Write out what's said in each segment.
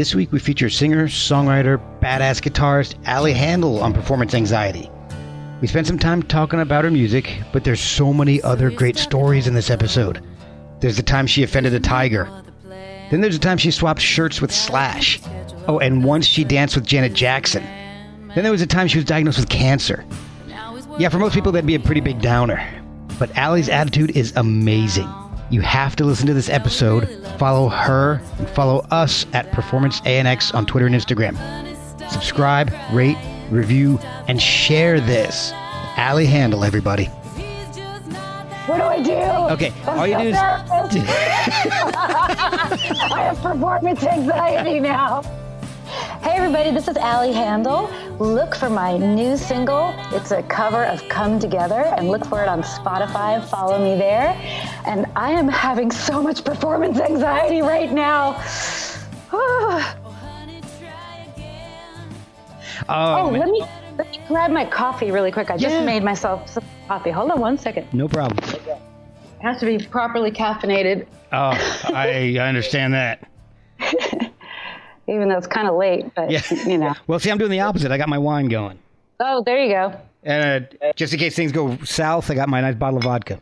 This week we feature singer, songwriter, badass guitarist Ali Handal on performance anxiety. We spent some time talking about her music, but there's so many other great stories in this episode. There's the time she offended a tiger. Then there's the time she swapped shirts with Slash. Oh, and once she danced with Janet Jackson. Then there was a time she was diagnosed with cancer. Yeah, for most people, that'd be a pretty big downer. But Ali's attitude is amazing. You have to listen to this episode, follow her, and follow us at Performance ANX on Twitter and Instagram. Subscribe, rate, review, and share this. Ali Handal, everybody. What do I do? Okay, all you do is. I have performance anxiety now. Hey everybody, this is Ali Handal. Look for my new single. It's a cover of Come Together and look for it on Spotify. Follow me there. And I am having so much performance anxiety right now. Oh, oh, let me, let me grab my coffee really quick. I just Yeah. made myself some coffee. Hold on one second. no problem. It has to be properly caffeinated, Oh, I, I understand that. even though it's kind of late, but Yeah. you know. Well, see, I'm doing the opposite. I got my wine going. Oh, there you go. And uh, just in case things go south, I got my nice bottle of vodka.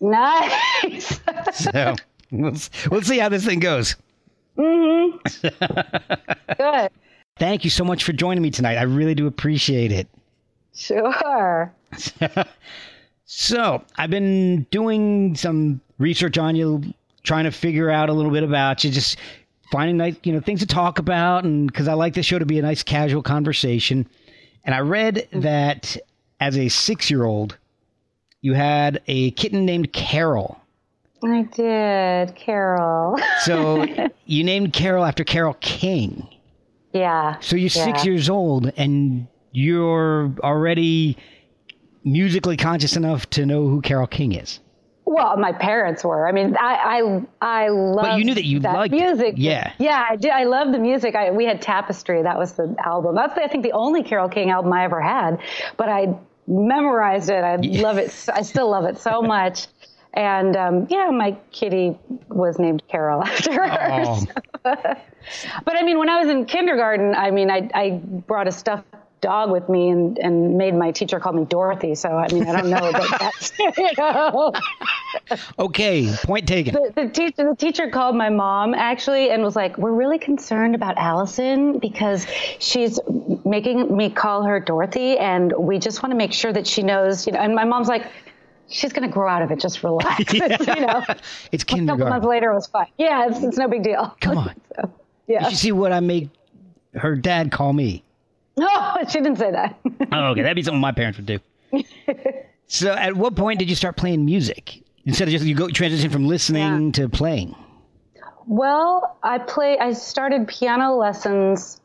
Nice. So we'll, we'll see how this thing goes. Mm-hmm. Good. Thank you so much for joining me tonight. I really do appreciate it. Sure. So I've been doing some research on you, trying to figure out a little bit about you, just finding nice, you know, things to talk about, and because I like the show to be a nice casual conversation. And I read mm-hmm. that as a six-year-old, you had a kitten named Carol. I did, Carol. So you named Carol after Carole King. yeah. So you're six Yeah. years old and you're already musically conscious enough to know who Carole King is. Well, my parents were. I mean, I I I love. you knew that you liked it. music. Yeah. Yeah, I did. I love the music. I, we had Tapestry. That was the album. That's I think the only Carole King album I ever had. But I memorized it. I love it. I still love it so much. And um, yeah, my kitty was named Carol after her. Oh. But I mean, when I was in kindergarten, I mean, I, I brought a stuffed dog with me and, and made my teacher call me Dorothy. So, I mean, I don't know, but that's, you know. Okay, point taken. The, the teacher, the teacher called my mom actually and was like, "We're really concerned about Allison because she's making me call her Dorothy, and we just want to make sure that she knows." You know, and my mom's like, "She's going to grow out of it. Just relax." you know, It's kindergarten. a couple months later, it was fine. Yeah, it's, it's no big deal. Come on. So, yeah. You see what I make her dad call me. No, she didn't say that. Oh, okay, that'd be something my parents would do. so, at what point did you start playing music instead of just you go transition from listening to playing? Well, I play. I started piano lessons.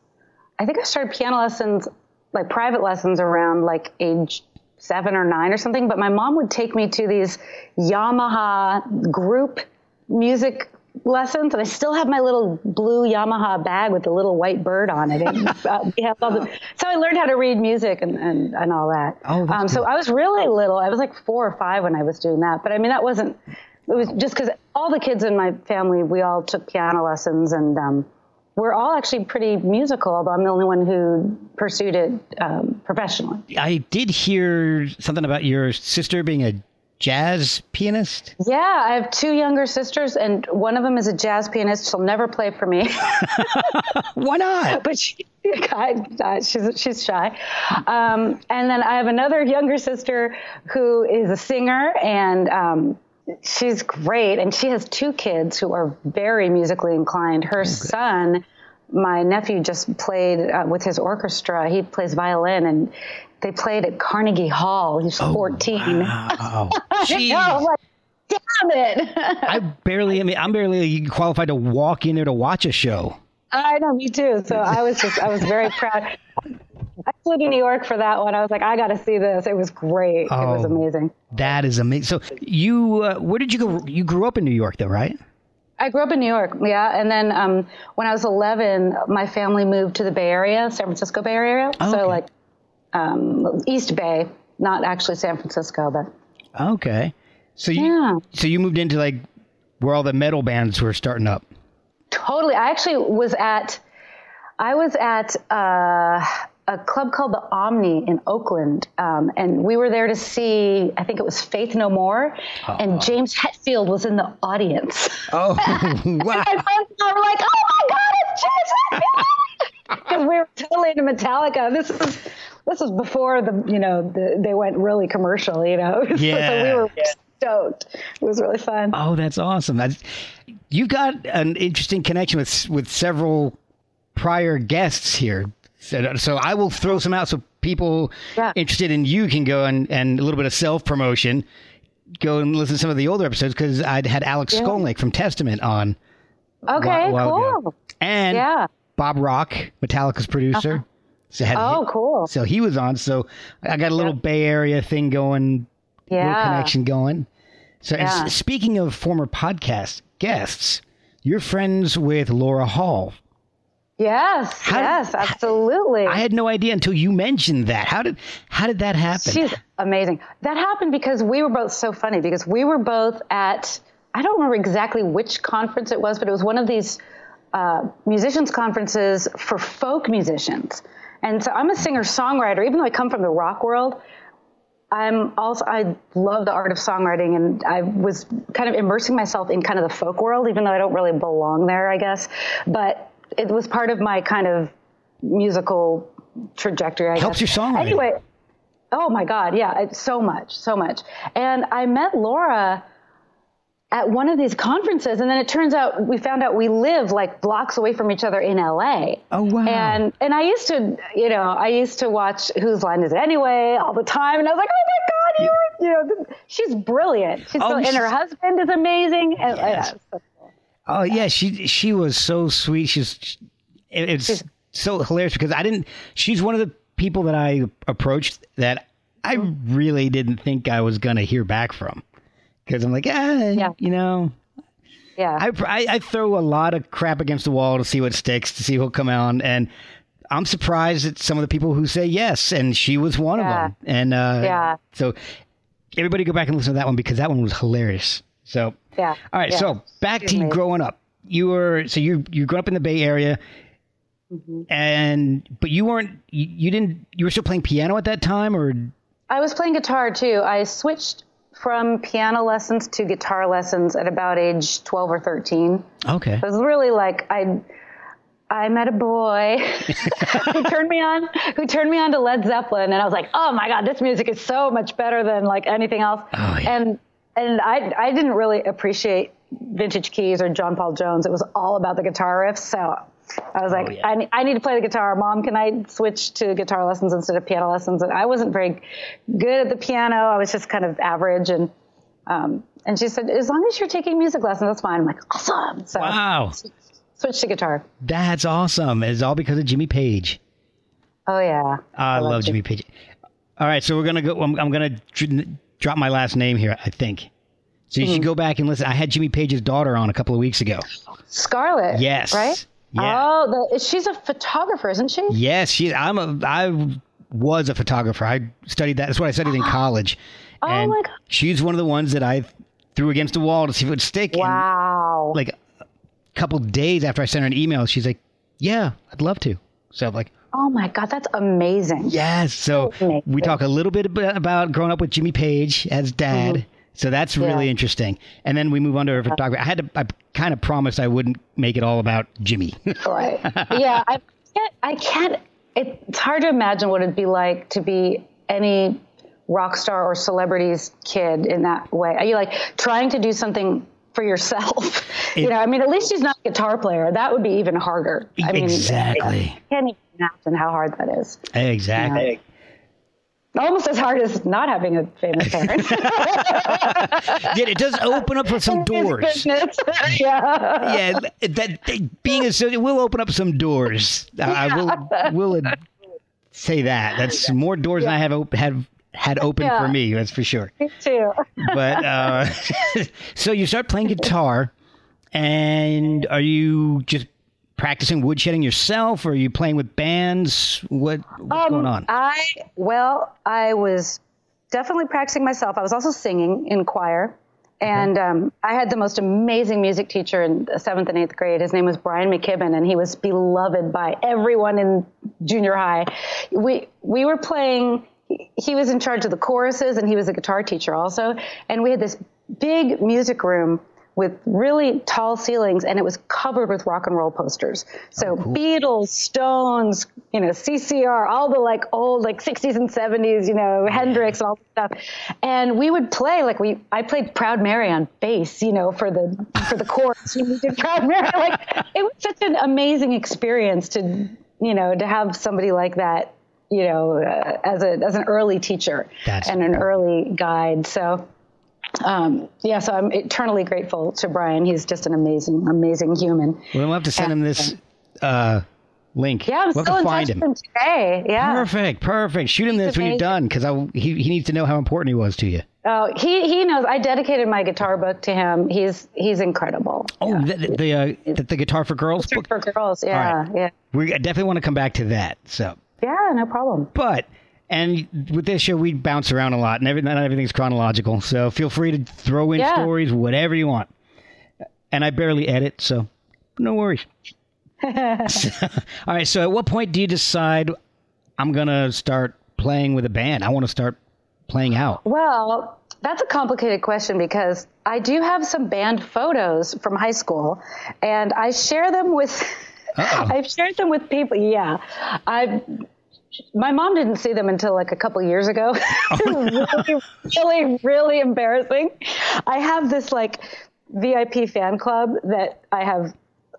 I think I started piano lessons, like private lessons, around like age seven or nine or something. But my mom would take me to these Yamaha group music lessons, and I still have my little blue Yamaha bag with the little white bird on it. And, uh, we have all the, so I learned how to read music and, and, and all that. Oh, um, so I was really little. I was like four or five when I was doing that. But I mean, that wasn't. It was just because all the kids in my family, we all took piano lessons, and um, we're all actually pretty musical. Although I'm the only one who pursued it um, professionally. I did hear something about your sister being a jazz pianist. Yeah, I have two younger sisters, and one of them is a jazz pianist. She'll never play for me. Why not? but she, I, she's she's shy. Um, and then I have another younger sister who is a singer, and um, she's great. And she has two kids who are very musically inclined. Her son, my nephew, just played uh, with his orchestra. He plays violin, and they played at Carnegie Hall. He's 14. Oh, I jeez. know, I'm like, damn it. I barely. I mean, I'm barely qualified to walk in there to watch a show. I know, me too. So I was just, I was very proud. I flew to New York for that one. I was like, I got to see this. It was great. It was Oh. amazing. That is amazing. So you, uh, where did you go? You grew up in New York, though, right? I grew up in New York, yeah. And then um, when I was 11, my family moved to the Bay Area, San Francisco Bay Area. Oh, okay. So like um, East Bay, not actually San Francisco, but Okay. So you, Yeah. so you moved into like where all the metal bands were starting up. totally. I actually was at I was at uh, a club called the Omni in Oakland, um, and we were there to see. I think it was Faith No More, and James Hetfield was in the audience. Oh, wow. my friends and I were like, "Oh my god, it's James Hetfield!" Because we were totally into Metallica. This is this was before the you know the, they went really commercial. You know, Yeah. so we were stoked. It was really fun. Oh, that's awesome. That's, you've got an interesting connection with with several prior guests here. So, so I will throw some out so people Yeah. interested in you can go and, and a little bit of self promotion. Go and listen to some of the older episodes because I'd had Alex Yeah. Skolnick from Testament on. Okay, a while ago. cool. And Yeah. Uh-huh. Bob Rock, Metallica's producer. So, had Oh, cool. so he was on. So I got a little Bay Area thing going, little Yeah. connection going. So Yeah. speaking of former podcast guests, you're friends with Laura Hall. Yes, How- yes, absolutely. I had no idea until you mentioned that. How did how did that happen? She's amazing. That happened because we were both so funny because we were both at I don't remember exactly which conference it was, but it was one of these uh, musicians conferences for folk musicians. And so I'm a singer songwriter, even though I come from the rock world. I'm also I love the art of songwriting, and I was kind of immersing myself in kind of the folk world, even though I don't really belong there, I guess. But it was part of my kind of musical trajectory. I Helps guess. your songwriting. Anyway, oh my God, yeah, so much, so much. And I met Laura at one of these conferences, and then it turns out we found out we live like blocks away from each other in LA. Oh, wow. And and I used to, you know, I used to watch Whose Line Is It Anyway all the time, and I was like, oh my God, you were, you know, she's brilliant. She's Oh, so, and her husband is amazing. And, uh, Yes. yeah, Oh yeah, she she was so sweet. She's it- it's so hilarious because I didn't. She's one of the people that I approached that I really didn't think I was gonna hear back from because I'm like, ah, Yeah. you know, yeah. I, I I throw a lot of crap against the wall to see what sticks, to see who'll come out, and I'm surprised at some of the people who say yes, and she was one Yeah. of them. And uh, Yeah. so everybody go back and listen to that one because that one was hilarious. So Yeah. all right, Yeah. so back to you growing up. You were so you you grew up in the Bay Area, Mm-hmm. and but you weren't you, you didn't you were still playing piano at that time or I was playing guitar too. I switched from piano lessons to guitar lessons at about age 12 or 13. okay It was really like I I met a boy who turned me on who turned me on to Led Zeppelin and I was like, "Oh my god, this music is so much better than like anything else." Oh, yeah. And and I I didn't really appreciate Vintage Keys or John Paul Jones. It was all about the guitar riffs. So I was like, Oh, yeah. I, ne- I need to play the guitar. Mom, can I switch to guitar lessons instead of piano lessons? And I wasn't very good at the piano. I was just kind of average. And um, and she said, as long as you're taking music lessons, that's fine. I'm like, awesome. So wow switch to guitar. that's awesome it's all because of Jimmy Page Oh yeah. I, love love Jimmy Page all right so we're gonna go I'm, I'm gonna dr- drop my last name here I think so you should go back and listen I had Jimmy Page's daughter on a couple of weeks ago Scarlett. Yes. Right? Yeah. Oh, the, she's a photographer, isn't she? yes she I'm a I was a photographer I studied that that's what I studied in college Oh, and my God. she's one of the ones that I threw against the wall to see if it would stick and Wow. like a couple days after I sent her an email, she's like, "Yeah, I'd love to." So I'm like, oh my God, that's amazing. "Yes." So Amazing. we talk a little bit about growing up with Jimmy Page as dad. Mm-hmm. So that's really Mm-hmm. Interesting. And then we move on to her photography. I had to. I kind of promised I wouldn't make it all about Jimmy. Right. yeah. I can't, I can't, it's hard to imagine what it'd be like to be any rock star or celebrity's kid in that way. Are you like trying to do something for yourself? you know, I mean, at least she's not a guitar player. That would be even harder. I mean, Exactly. I can't even imagine how hard that is. exactly. Almost as hard as not having a famous parent. Yeah, it does open up for some doors. Yeah. yeah, that, being a it will open up some doors. I will will say that. That's more doors than I have op- have had open Yeah. for me. That's for sure. Me too. But uh, so you start playing guitar, and are you just practicing woodshedding yourself, or are you playing with bands? What what's going on? I well, I was definitely practicing myself. I was also singing in choir, And um, I had the most amazing music teacher in seventh and eighth grade. His name was Brian McKibben, and he was beloved by everyone in junior high. We we were playing. He was in charge of the choruses, and he was a guitar teacher also. And we had this big music room with really tall ceilings and it was covered with rock and roll posters. So oh, cool. Beatles, Stones, you know, CCR, all the like old like 60s and 70s, you know, Hendrix and all that stuff. And we would play like we I played Proud Mary on bass, you know, for the for the chorus. we did Proud Mary. Like it was such an amazing experience to, you know, to have somebody like that you know, uh, as a as an early teacher That's and an early guide. So um, yeah, so I'm eternally grateful to Brian. He's just an amazing, amazing human. Well, we'll have to send him this uh, link. Yeah, I'm we'll still in find touch him. with him today. Yeah, perfect, perfect. Shoot him this when you're done, because he he needs to know how important he was to you. Oh, he he knows. I dedicated my guitar book to him. He's he's incredible. Oh, yeah. the the, uh, the, the guitar for girls book for girls. Yeah, right. yeah. We definitely want to come back to that. So. Yeah, no problem. But and with this show, we bounce around a lot, and every, not everything's chronological. So feel free to throw in yeah. stories, whatever you want. And I barely edit, so no worries. so, all right. So, at what point do you decide I'm gonna start playing with a band? I want to start playing out. Well, that's a complicated question because I do have some band photos from high school, and I share them with. I've shared them with people. Yeah, I've my mom didn't see them until like a couple years ago. really, really, really embarrassing. I have this like VIP fan club that I have,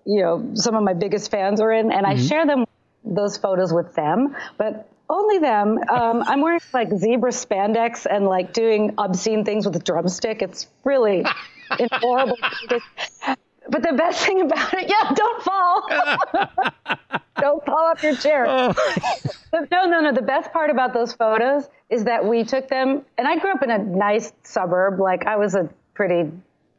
you know, some of my biggest fans are in, and mm-hmm. I share them those photos with them, but only them. Um, I'm wearing like zebra spandex and like doing obscene things with a drumstick. It's really horrible. But the best thing about it, yeah, don't fall. don't fall off your chair. Oh. no, no, no. The best part about those photos is that we took them, and I grew up in a nice suburb. Like I was a pretty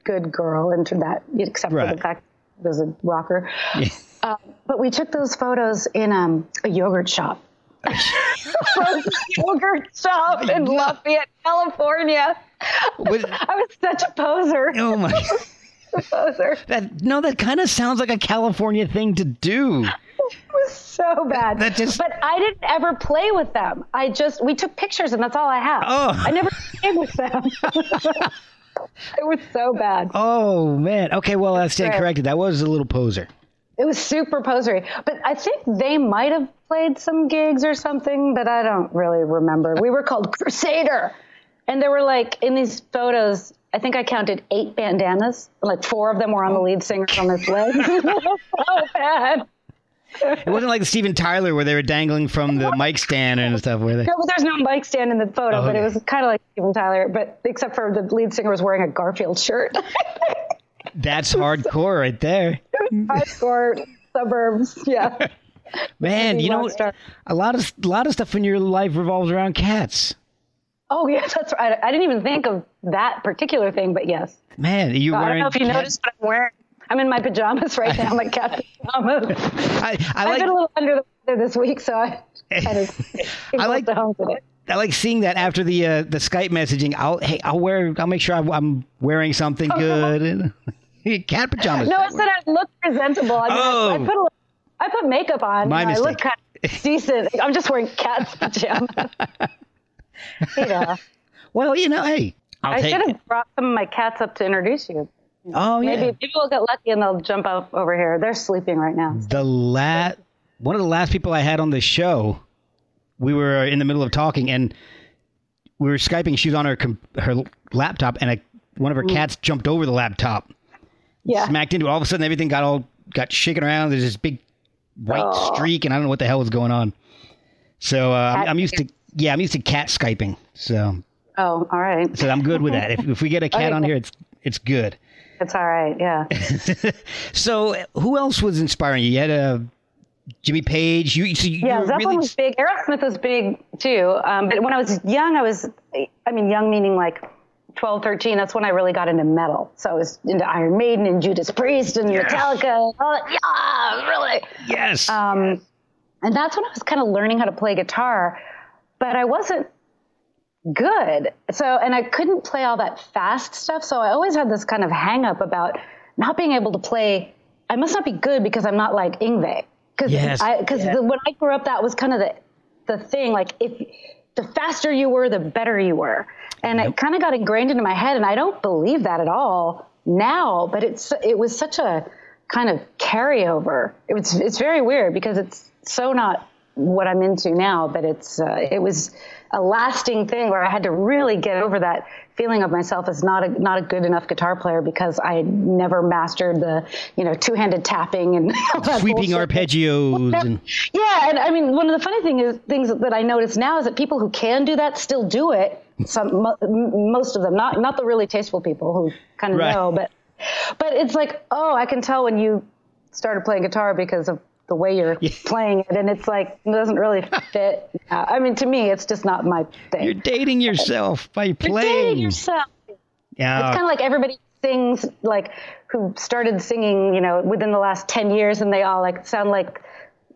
good girl into that, except right. for the fact I was a rocker. Yeah. Uh, but we took those photos in um, a yogurt shop. yogurt shop in Lafayette, California. What? I was such a poser. Oh my poser. That no, that kind of sounds like a California thing to do. It was so bad. That just, but I didn't ever play with them. I just we took pictures and that's all I have. Oh. I never played with them. it was so bad. Oh man. Okay, well I stand corrected. That was a little poser. It was super posery. But I think they might have played some gigs or something, but I don't really remember. We were called Crusader. And there were like in these photos, I think I counted eight bandanas. Like four of them were on the lead singer on his leg. so bad. It wasn't like Steven Tyler where they were dangling from the mic stand and stuff, were they? No, there's no mic stand in the photo, oh, okay. but it was kind of like Steven Tyler, but except for the lead singer was wearing a Garfield shirt. That's hardcore right there. hardcore suburbs, yeah. Man, you know, a lot of a lot of stuff in your life revolves around cats. Oh yes, that's right. I didn't even think of that particular thing, but yes. Man, you so wearing? I don't know if you cat... noticed, but I'm wearing. I'm in my pajamas right now, my cat pajamas. I, I like, I've been a little under the weather this week, so I kind of I like the home with it. I like seeing that after the uh, the Skype messaging. I'll hey, I'll wear. I'll make sure I'm wearing something good. cat pajamas. No, I said I look presentable. I, mean, oh. I, I put a, I put makeup on. My mistake. I look kind of decent. I'm just wearing cat's pajamas. Yeah. well, you know, hey, I'll i should have brought some of my cats up to introduce you. Oh maybe, yeah. Maybe we'll get lucky and they'll jump up over here. They're sleeping right now. The last one of the last people I had on the show, we were in the middle of talking and we were skyping. She was on her her laptop and a, one of her mm. cats jumped over the laptop. Yeah. Smacked into it. All of a sudden, everything got all got shaken around. There's this big white oh. streak, and I don't know what the hell was going on. So uh, I'm, I'm used to yeah, I'm used to cat skyping. So. Oh, all right. So I'm good with that. If, if we get a cat okay. on here, it's it's good. It's all right. Yeah. so who else was inspiring you? You had a uh, Jimmy Page. You, so you yeah, Zeppelin really... was big. Aerosmith was big too. Um, but when I was young, I was, I mean, young meaning like 12, 13. That's when I really got into metal. So I was into Iron Maiden and Judas Priest and yes. Metallica. Oh, yeah, really. Yes. Um, and that's when I was kind of learning how to play guitar but I wasn't good. So, and I couldn't play all that fast stuff. So I always had this kind of hang up about not being able to play. I must not be good because I'm not like Yngwie. Because Yes. because Yeah. when I grew up, that was kind of the the thing. Like if the faster you were, the better you were, and it kind of got ingrained into my head. And I don't believe that at all now. But it's it was such a kind of carryover. It was it's very weird because it's so not what I'm into now, but it's uh, it was a lasting thing where I had to really get over that feeling of myself as not a not a good enough guitar player because I never mastered the you know two handed tapping and Sweeping arpeggios and Yeah, and I mean, one of the funny thing is things that I notice now is that people who can do that still do it. Some, mo- most of them, not not the really tasteful people who kind of Right. know, but but it's like, oh, I can tell when you started playing guitar because of the way you're playing it, and it's like it doesn't really fit. Uh, I mean, to me, it's just not my thing. you're dating yourself by playing. You're dating yourself. Yeah. It's kind of like everybody sings like who started singing, you know, within the last 10 years and they all like sound like,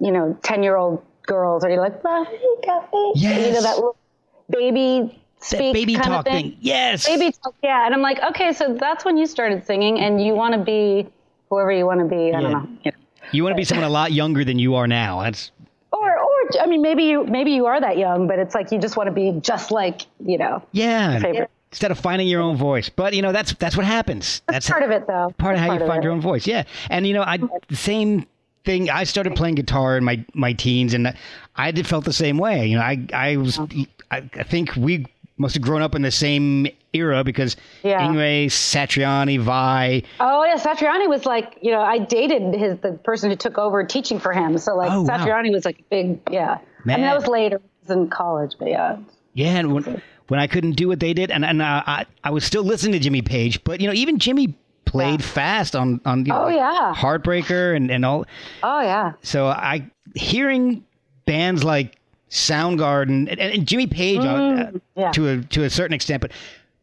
you know, 10 year old girls or you're like, "Buffy, Buffy," you know, that little baby that speak baby kind talk of thing. thing. Yes. Baby talk, yeah. And I'm like, okay, so that's when you started singing and you want to be whoever you want to be. I Yeah. don't know. You want to be someone a lot younger than you are now. That's Or, or, I mean, maybe you, maybe you are that young, but it's like you just want to be just like, you know, yeah. Instead of finding your own voice, but you know that's that's what happens. That's, part of it though. part of how Part you of find it. your own voice. Yeah, and you know, I the same thing. I started playing guitar in my my teens, and I did felt the same way. You know, I I was I, I think we must have grown up in the same era because Yeah. Yngwie, Satriani, Vai. Oh yeah, Satriani was like, you know, I dated his the person who took over teaching for him. So like Oh, wow. Satriani was like big, yeah. I mean Man. that was later, it was in college, but yeah. Yeah, and when when I couldn't do what they did, and and uh, I I was still listening to Jimmy Page, but you know even Jimmy played Yeah. fast on on you know, Oh, yeah. Heartbreaker and and all. Oh yeah. So I hearing bands like Soundgarden and, and Jimmy Page uh, Mm, yeah. to a to a certain extent, but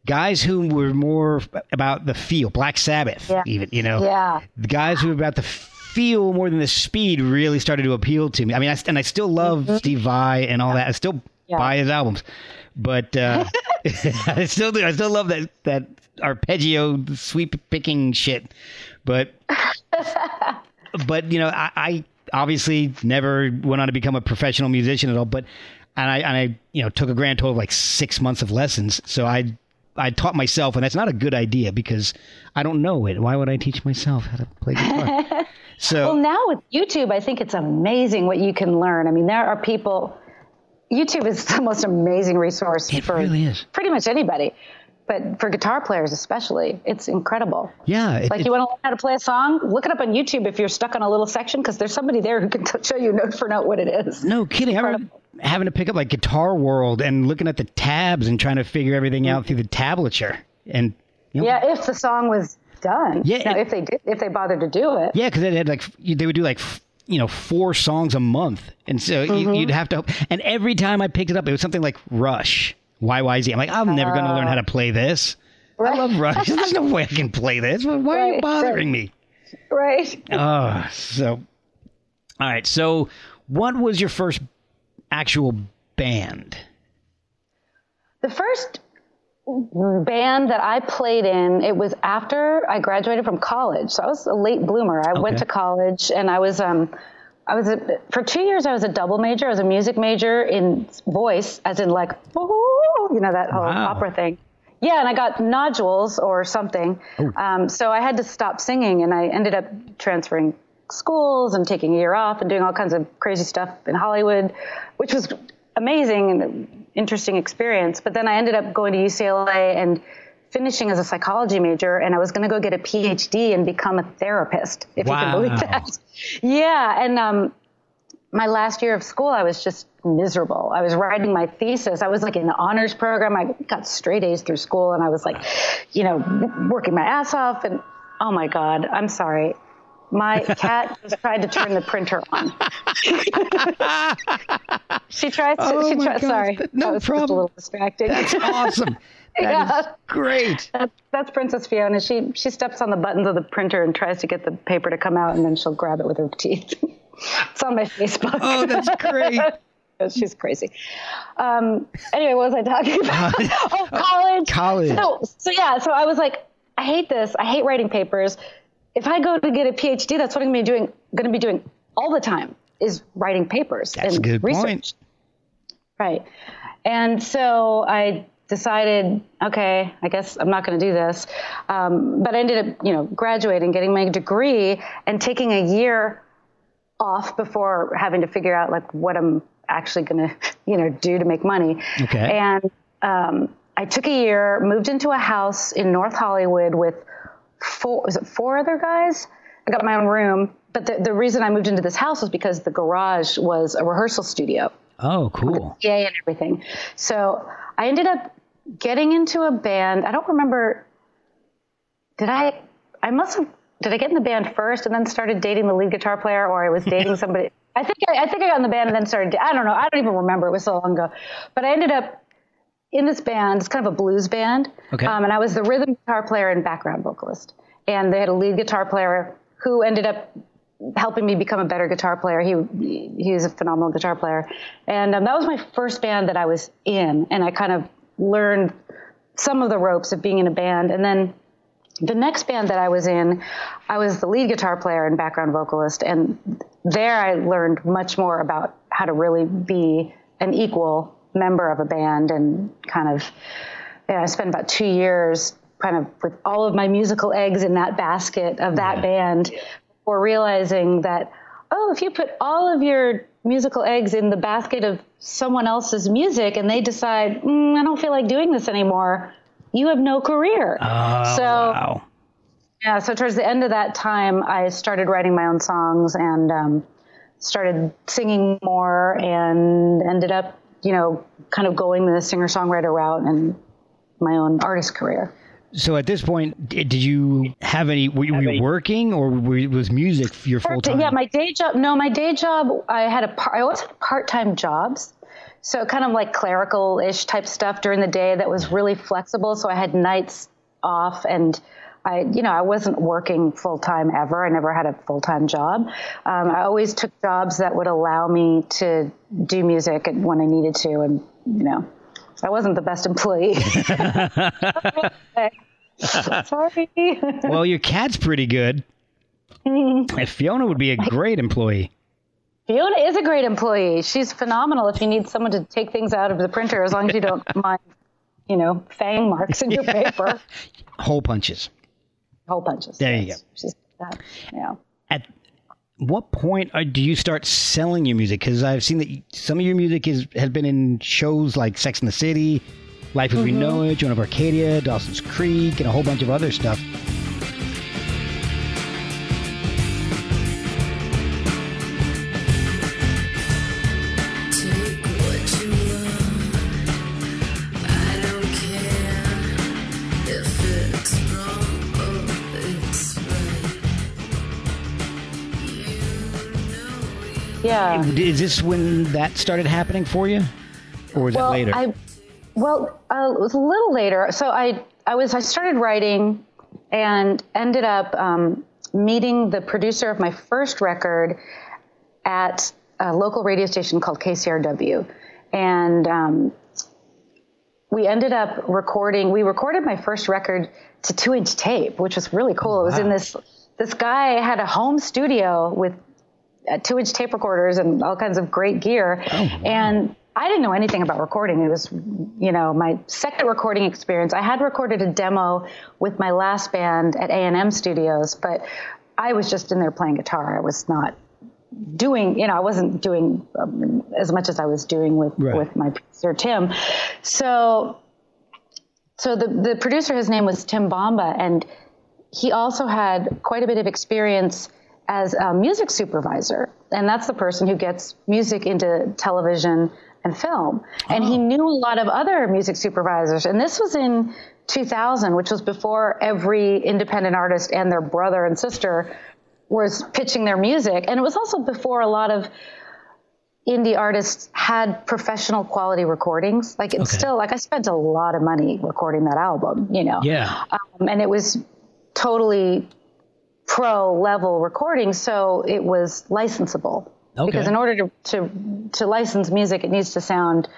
guys who were more about the feel, Black Sabbath, Yeah. even you know, Yeah. the guys who were about the feel more than the speed really started to appeal to me. I mean, I, and I still love Steve Vai and all that. I still Mm-hmm. Buy his albums, but uh, I still do. I still love that that arpeggio sweep picking shit. But but you know, I, I obviously never went on to become a professional musician at all. But and I and I you know took a grand total of like six months of lessons. So I I taught myself, and that's not a good idea because I don't know it. Why would I teach myself how to play guitar? so Well now with YouTube, I think it's amazing what you can learn. I mean, there are people YouTube is the most amazing resource it for really is. pretty much anybody. But for guitar players especially, it's incredible. Yeah, it, Like you want to learn how to play a song? Look it up on YouTube if you're stuck on a little section because there's somebody there who can t- show you note for note what it is. no kidding. I remember having to pick up like Guitar World and looking at the tabs and trying to figure everything out through the tablature. And you know, Yeah, if the song was done. Yeah, Now, it- if they did, if they bothered to do it. Yeah, because it had like they would do like you know four songs a month, and so Mm-hmm. you, you'd have to. And every time I picked it up, it was something like Rush, YYZ. I'm like, I'm never going to learn how to play this. I love Rush. There's no way I can play this. Why are you Right, bothering me? Right. Oh, so all right. So, what was your first actual band? The first band that I played in, it was after I graduated from college. So I was a late bloomer. I went to college and I was um I was a, for two years. I was a double major. I was a music major in voice, as in like, you know, that whole Wow. opera thing. Yeah, and I got nodules or something. Um, so I had to stop singing, and I ended up transferring schools and taking a year off and doing all kinds of crazy stuff in Hollywood, which was amazing and interesting experience. But then I ended up going to UCLA and finishing as a psychology major, and I was going to go get a PhD and become a therapist, if you can believe that. Yeah, and um, my last year of school, I was just miserable. I was writing my thesis. I was like in the honors program. I got straight A's through school, and I was like, you know, working my ass off. And oh my God, I'm sorry. My cat just tried to turn the printer on. she tries to. Oh she tries. Sorry, no that was just problem. a little distracting. That's awesome. Yeah. great. That's, that's Princess Fiona. She she steps on the buttons of the printer and tries to get the paper to come out, and then she'll grab it with her teeth. it's on my Facebook. Oh, that's great. She's crazy. Um, anyway, what was I talking about? oh, college. College. So, so yeah, so I was like, I hate this. I hate writing papers. If I go to get a PhD, that's what I'm going to be doing. Going to be doing all the time is writing papers That's and a good research. point. Right. And so I decided, okay, I guess I'm not going to do this. Um, but I ended up, you know, graduating, getting my degree, and taking a year off before having to figure out like what I'm actually going to, you know, do to make money. Okay. And um, I took a year, moved into a house in North Hollywood with four, was it four other guys? I got my own room. But the, the reason I moved into this house was because the garage was a rehearsal studio. Oh, cool. Yeah, and everything. So I ended up getting into a band. I don't remember. Did I? I must have. Did I get in the band first and then started dating the lead guitar player, or I was dating somebody? I think I, I think I got in the band and then started. I don't know. I don't even remember. It was so long ago. But I ended up in this band. It's kind of a blues band. Okay. Um, and I was the rhythm guitar player and background vocalist. And they had a lead guitar player who ended up helping me become a better guitar player. He he was a phenomenal guitar player, and um, that was my first band that I was in, and I kind of learned some of the ropes of being in a band. And then the next band that I was in, I was the lead guitar player and background vocalist, and there I learned much more about how to really be an equal member of a band, and kind of. Yeah, I spent about two years kind of with all of my musical eggs in that basket of that Yeah. band before realizing that, oh, if you put all of your musical eggs in the basket of someone else's music and they decide, mm, I don't feel like doing this anymore, you have no career. Oh, so, wow. yeah, so towards the end of that time, I started writing my own songs and um, started singing more and ended up, you know, kind of going the singer songwriter route and my own artist career. So at this point, did you have any? Were you, were you working, or were, was music your full time? Yeah, my day job. No, my day job. I had a. Par, I always had part-time jobs, so kind of like clerical-ish type stuff during the day that was really flexible. So I had nights off, and I, you know, I wasn't working full time ever. I never had a full-time job. Um, I always took jobs that would allow me to do music when I needed to, and you know, I wasn't the best employee. Sorry. well, your cat's pretty good. Mm-hmm. And Fiona would be a great employee. Fiona is a great employee. She's phenomenal if you need someone to take things out of the printer, as long as you don't mind, you know, fang marks in your paper. Hole punches. Hole punches. There you yes. She's that. Yeah. At what point do you start selling your music? Because I've seen that some of your music is has been in shows like Sex and the City, Life as We mm-hmm. Know It, Joan of Arcadia, Dawson's Creek, and a whole bunch of other stuff. Yeah. Is this when that started happening for you, or was well, that later? I, well, uh, it was a little later. So I, I was, I started writing, and ended up um, meeting the producer of my first record at a local radio station called KCRW, and um, we ended up recording. We recorded my first record to two-inch tape, which was really cool. It was in this. This guy had a home studio with uh, two-inch tape recorders and all kinds of great gear, and I didn't know anything about recording. It was, you know, my second recording experience. I had recorded a demo with my last band at A&M Studios, but I was just in there playing guitar. I was not doing, you know, I wasn't doing um, as much as I was doing with Right. with my producer Tim. So, so the the producer, his name was Tim Bomba, and he also had quite a bit of experience as a music supervisor, and that's the person who gets music into television and film. And he knew a lot of other music supervisors, and this was in 2000, which was before every independent artist and their brother and sister was pitching their music, and it was also before a lot of indie artists had professional quality recordings. Like it's Okay. still like I spent a lot of money recording that album, you know. yeah. Um, and it was totally pro level recording, so it was licensable. Okay. Because in order to, to to license music, it needs to sound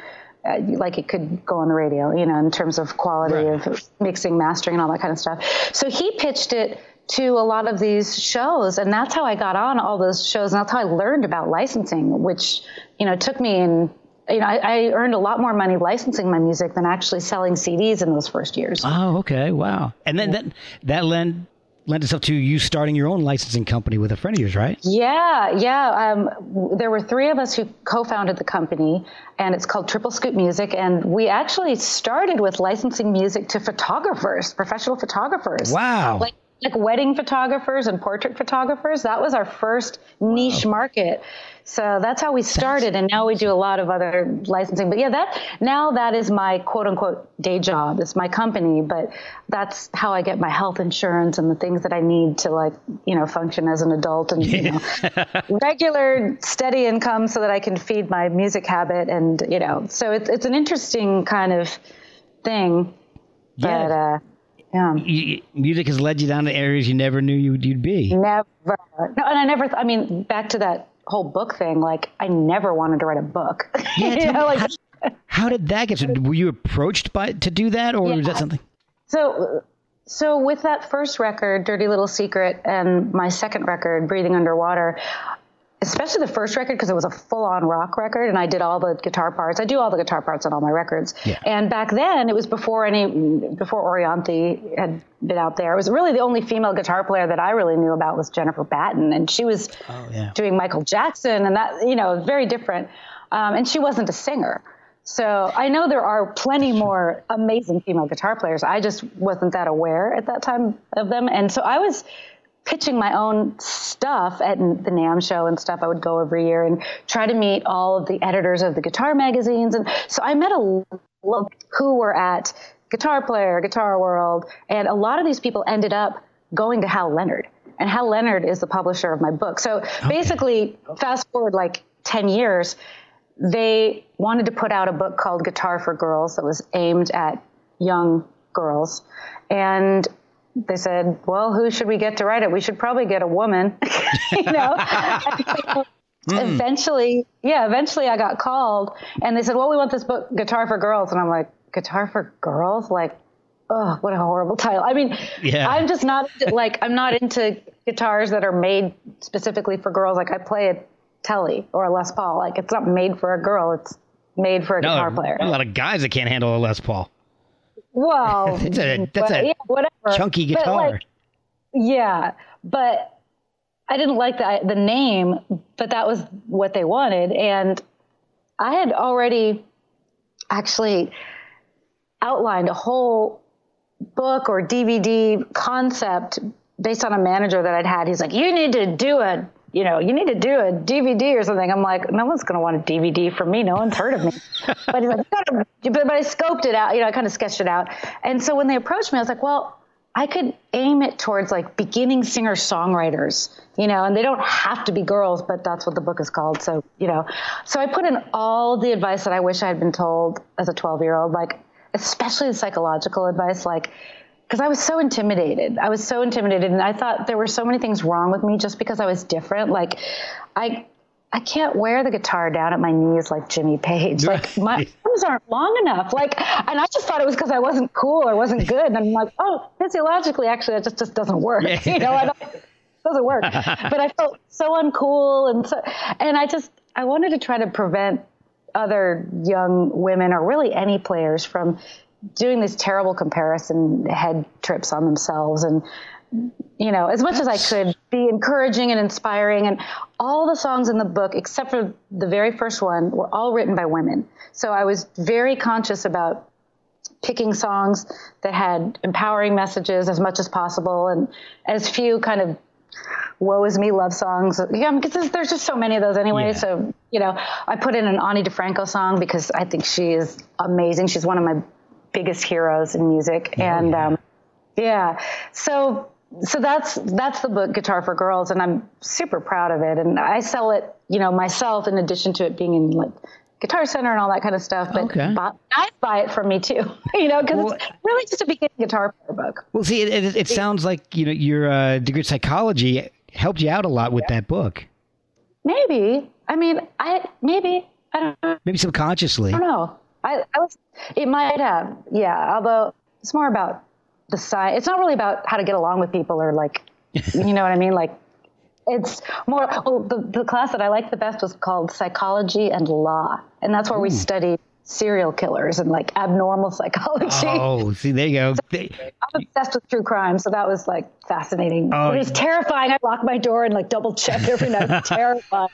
uh, like it could go on the radio, you know, in terms of quality Right. of mixing, mastering, and all that kind of stuff. So he pitched it to a lot of these shows, and that's how I got on all those shows, and that's how I learned about licensing, which you know took me in. You know, I, I earned a lot more money licensing my music than actually selling CDs in those first years. Oh, okay. Wow. And then that that lend lent itself to you starting your own licensing company with a friend of yours, right? Yeah, yeah. Um, there were three of us who co-founded the company, and it's called Triple Scoop Music. And we actually started with licensing music to photographers, professional photographers. Wow. Like like wedding photographers and portrait photographers. That was our first niche market. So that's how we started, and now we do a lot of other licensing. But yeah, that now that is my quote unquote day job. It's my company, but that's how I get my health insurance and the things that I need to like you know function as an adult and you know regular steady income so that I can feed my music habit and you know. So it's it's an interesting kind of thing, but Yeah. uh, yeah. You- music has led you down to areas you never knew you'd, you'd be. Never. No, and I never. I mean, back to that whole book thing. Like, I never wanted to write a book. Yeah, You know, like, how, how did that get? started? Were you approached by to do that, or was that something? so, so with that first record, "Dirty Little Secret," and my second record, "Breathing Underwater." Especially the first record because it was a full-on rock record, and I did all the guitar parts. I do all the guitar parts on all my records. Yeah. And back then, it was before any before Orianthi had been out there. It was really the only female guitar player that I really knew about was Jennifer Batten, and she was Oh yeah. doing Michael Jackson, and that you know very different. Um, and she wasn't a singer, so I know there are plenty more amazing female guitar players. I just wasn't that aware at that time of them, and so I was pitching my own stuff at the NAMM show and stuff. I would go every year and try to meet all of the editors of the guitar magazines, and so I met a lot who were at Guitar Player, Guitar World, and a lot of these people ended up going to Hal Leonard. And Hal Leonard is the publisher of my book. So basically, fast forward like 10 years, they wanted to put out a book called Guitar for Girls that was aimed at young girls. And they said, well, who should we get to write it? We should probably get a woman, you know? So mm. Eventually, yeah, eventually I got called and they said, well, we want this book, Guitar for Girls. And I'm like, Guitar for Girls? Like, oh, what a horrible title. I mean, Yeah. I'm just not like, I'm not into guitars that are made specifically for girls. Like, I play a Tele or a Les Paul. Like, it's not made for a girl, it's made for a guitar player. a lot of guys that can't handle a Les Paul. Well, It's a- that's but, a yeah, whatever. Chunky But, guitar. like, yeah, but I didn't like the the name, but that was what they wanted, and I had already actually outlined a whole book or DVD concept based on a manager that I'd had. He's like, "You need to do a." You know, you need to do a DVD or something. I'm like, no one's going to want a DVD from me. No one's heard of me. but he's like, but, but I scoped it out. You know, I kind of sketched it out. And so when they approached me, I was like, well, I could aim it towards like beginning singer songwriters, you know, and they don't have to be girls, but that's what the book is called. So, you know, so I put in all the advice that I wish I had been told as a 12 year old, like, especially the psychological advice, like, because I was so intimidated. I was so intimidated, and I thought there were so many things wrong with me just because I was different. Like, I. I can't wear the guitar down at my knees like Jimmy Page. Like my arms aren't long enough. Like, and I just thought it was because I wasn't cool or wasn't good. And I'm like, oh, physiologically, actually, that just just doesn't work. Yeah. You know, I don't, it doesn't work. but I felt so uncool, and so, and I just I wanted to try to prevent other young women or really any players from doing these terrible comparison head trips on themselves and you know as much as i could be encouraging and inspiring and all the songs in the book except for the very first one were all written by women so i was very conscious about picking songs that had empowering messages as much as possible and as few kind of woe is me love songs. Yeah, because there's, there's just so many of those anyway. Yeah. So, you know, I put in an Ani DiFranco song because I think she is amazing. She's one of my biggest heroes in music. and, yeah. um, yeah. So, so that's, that's the book Guitar for Girls and I'm super proud of it. And I sell it, you know, myself in addition to it being in like Guitar Center and all that kind of stuff. But Okay. buy, guys buy it from me too, you know, because Well- it's really just a beginning guitar player book. Well, see, it, it, it sounds like you know your uh, degree in psychology helped you out a lot with that book. Maybe, I mean, I maybe I don't know. Maybe subconsciously. I don't know. I, I was, it might have, yeah. Although it's more about the science. It's not really about how to get along with people or like, you know what I mean? Like, it's more. Oh, the the class that I liked the best was called psychology and law, and that's where we hmm. studied serial killers and like abnormal psychology. Oh, see, there you go. They- I'm obsessed with true crime, so that was like fascinating. Oh, it was terrifying. I lock my door and like double check every night. terrifying.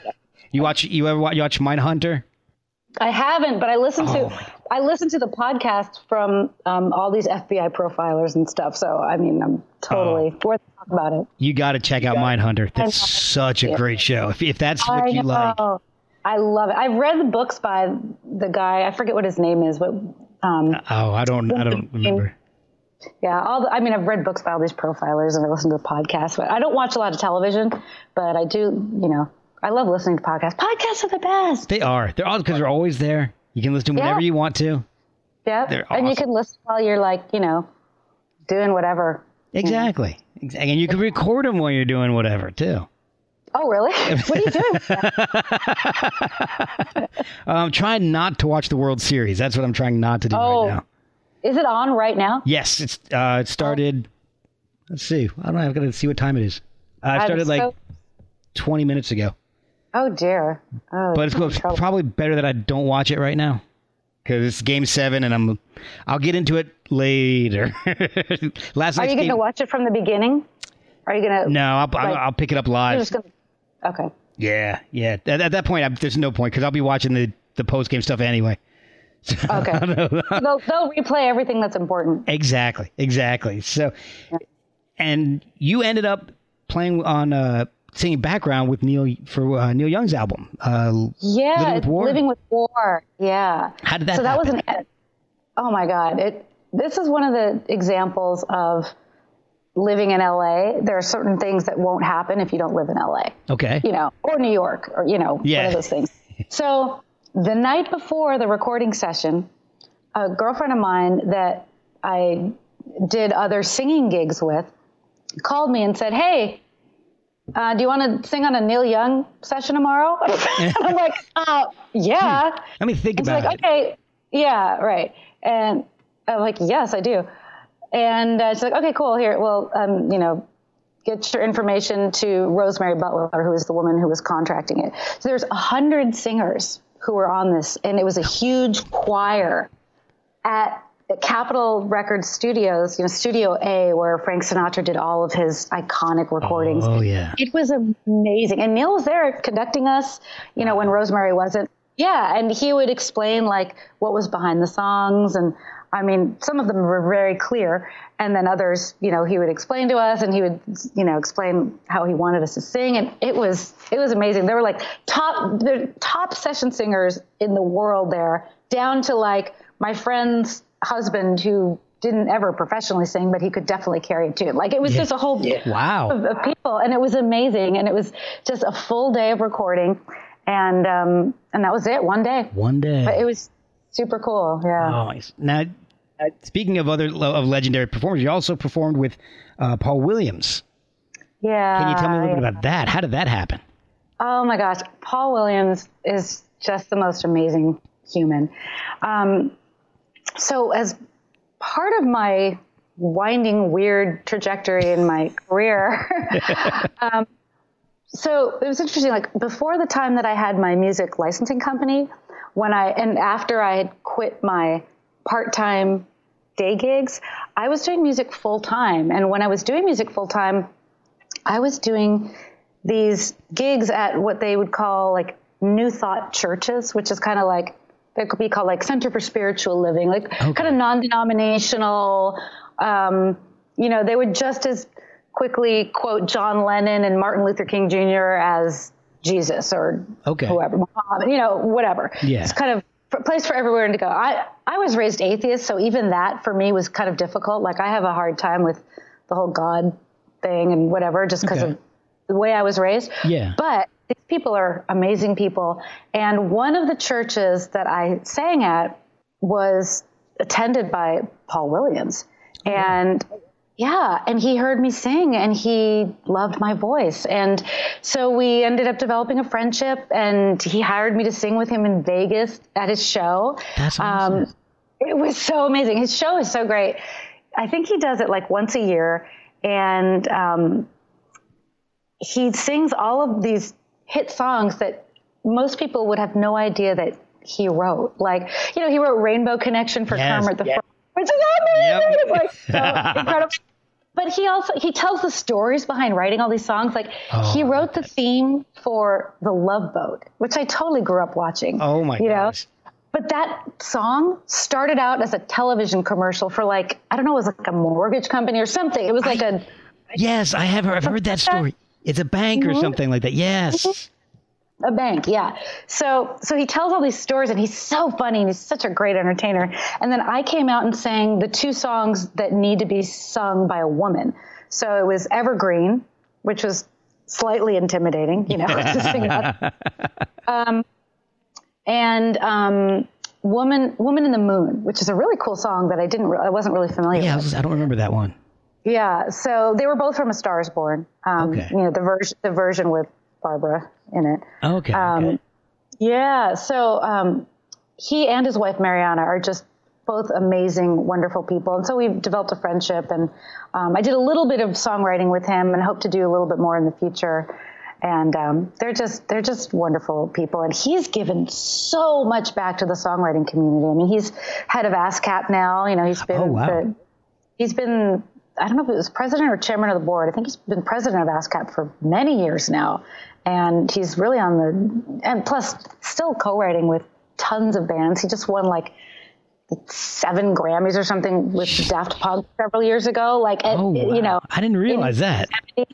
You watch? You ever watch, you watch Mindhunter? I haven't, but I listened Oh, to I listened to the podcast from um, all these FBI profilers and stuff. So I mean, I'm totally Oh. worth talking about it. You got to check out Mindhunter. That's such a great show. If, if that's what I you like. I love it. I've read the books by the guy. I forget what his name is, but um, Oh, I don't. I don't remember. yeah, all the, I mean, I've read books by all these profilers and I listen to the podcast, But I don't watch a lot of television, but I do. You know, I love listening to podcasts. Podcasts are the best. They are. They're all because they're always there. You can listen to them whenever Yeah. you want to. Yeah, They're and you can listen while you're like, you know, doing whatever. Exactly. Exactly. And you can record them while you're doing whatever too. Oh, really? what are you doing? I'm trying not to watch the World Series. That's what I'm trying not to do Oh. right now. Is it on right now? Yes, it's uh, it started. Let's see. I don't know. I've got to see what time it is. Uh, I'm started like 20 minutes ago. Oh dear. Oh, But it's, probably better that I don't watch it right now because it's Game Seven, and I'm I'll get into it later. Last Are you going to watch it from the beginning? Are you going to? no, I'll, I'll, I'll pick it up live. to. Okay. Yeah, yeah. At, at that point, I, there's no point because I'll be watching the the post game stuff anyway. Okay. they'll, they'll replay everything that's important. Exactly, exactly. So, and you ended up playing on uh, singing background with Neil for uh, Neil Young's album. Uh, Yeah. Living with War? Living with War. Yeah. How did that So that was happen? an. Oh my God. It. This is one of the examples of living in LA. There are certain things that won't happen if you don't live in LA. okay. you know, or New York, or you know, one of those things. So the night before the recording session, a girlfriend of mine that I did other singing gigs with called me and said, "Hey, uh, do you want to sing on a Neil Young session tomorrow?" and I'm like, uh, "Yeah." Let me think And she's about like, it. okay, yeah, right. And I'm like, yes, I do. And uh, she's like, okay, cool. Here, well, um, you know, get your information to Rosemary Butler, who is the woman who was contracting it. So there's a hundred singers who were on this, and it was a huge choir at Capitol Records Studios, you know, Studio A, where Frank Sinatra did all of his iconic recordings. Oh yeah. It was amazing. And Neil was there conducting us, you know, when Rosemary wasn't. Yeah. And he would explain like what was behind the songs. And I mean, some of them were very clear. And then others, you know, he would explain to us and he would, you know, explain how he wanted us to sing. And it was, it was amazing. There were like top, the top session singers in the world there, down to like my friend's husband who didn't ever professionally sing, but he could definitely carry a tune. Like it was just a whole Wow. of, of people, and it was amazing. And it was just a full day of recording, and um, and that was it, one day. One day. But it was super cool. Yeah. Oh, nice. Now, uh, speaking of other of legendary performers, you also performed with uh, Paul Williams. Yeah. Can you tell me a little yeah. bit about that? How did that happen? Oh my gosh, Paul Williams is just the most amazing human. Um, so, as part of my winding, weird trajectory in my career, um, so it was interesting. Like before the time that I had my music licensing company, when I and after I had quit my part-time day gigs, I was doing music full time. And when I was doing music full time, I was doing these gigs at what they would call like New Thought churches, which is kind of like they could be called like Center for Spiritual Living, like kind of non-denominational. Um, you know, they would just as quickly quote John Lennon and Martin Luther King Jr. as Jesus or Okay. whoever, Muhammad, you know, whatever. Yeah. It's kind of a place for everywhere to go. I, I was raised atheist, so even that for me was kind of difficult. Like I have a hard time with the whole God thing and whatever, just because Okay. of the way I was raised. Yeah. But people are amazing people. And one of the churches that I sang at was attended by Paul Williams. And yeah, and he heard me sing and he loved my voice. And so we ended up developing a friendship and he hired me to sing with him in Vegas at his show. That's awesome. Um, it was so amazing. His show is so great. I think he does it like once a year and um, he sings all of these hit songs that most people would have no idea that he wrote. Like, you know, he wrote Rainbow Connection for Yes. Kermit the Frog, which is amazing. Yep. It's like so incredible. But he also he tells the stories behind writing all these songs. Like he Oh, wrote the theme for The Love Boat, which I totally grew up watching. Oh my you know? But that song started out as a television commercial for like I don't know, it was like a mortgage company or something. It was like a Yes, I have. I've heard that story. It's a bank or something like that. Yes. a bank, yeah. So so he tells all these stories and he's so funny and he's such a great entertainer. And then I came out and sang the two songs that need to be sung by a woman. So it was Evergreen, which was slightly intimidating, you know, to sing that. Um, and um, Woman Woman in the Moon, which is a really cool song that I didn't I wasn't really familiar Yeah, with. was, I don't remember that one. Yeah, so they were both from A Star Is Born. Um, Okay. You know the version the version with Barbra in it. Okay. Um, okay. Yeah, so um, he and his wife Mariana are just both amazing, wonderful people, and so we've developed a friendship. And um, I did a little bit of songwriting with him, and hope to do a little bit more in the future. And um, they're just they're just wonderful people, and he's given so much back to the songwriting community. I mean, he's head of ASCAP now. You know, he's been Oh, wow. the, he's been I don't know if it was president or chairman of the board. I think he's been president of ASCAP for many years now, and he's really on the and plus still co-writing with tons of bands. He just won like seven Grammys or something with Daft Punk several years ago. Like, and, Oh, wow. you know, I didn't realize that.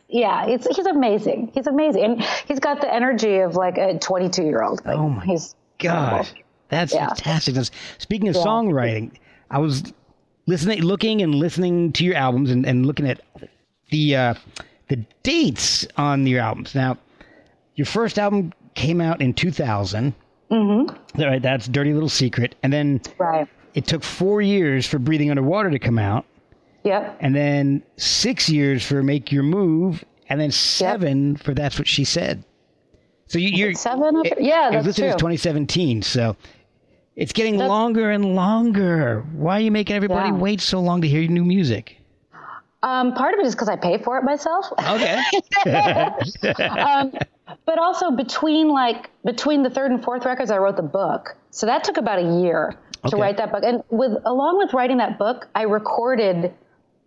yeah, it's, he's amazing. He's amazing, and he's got the energy of like a 22 year old. Like, Oh, my he's Gosh, that's Yeah. fantastic. Speaking of songwriting, I was listening, looking, and listening to your albums, and, and looking at the uh, the dates on your albums. Now, your first album came out in 2000. Mm-hmm. All right, that's "Dirty Little Secret," and then right. it took four years for "Breathing Underwater" to come out, Yep. and then six years for "Make Your Move," and then seven for "That's What She Said." So you, you're Seven. Of, yeah, it was that's listed true. as 2017, so it's getting That's- longer and longer. Why are you making everybody Yeah. wait so long to hear your new music? Um, part of it is because I pay for it myself. Okay. um, but also between like between the third and fourth records, I wrote the book. So that took about a year to write that book. And with along with writing that book, I recorded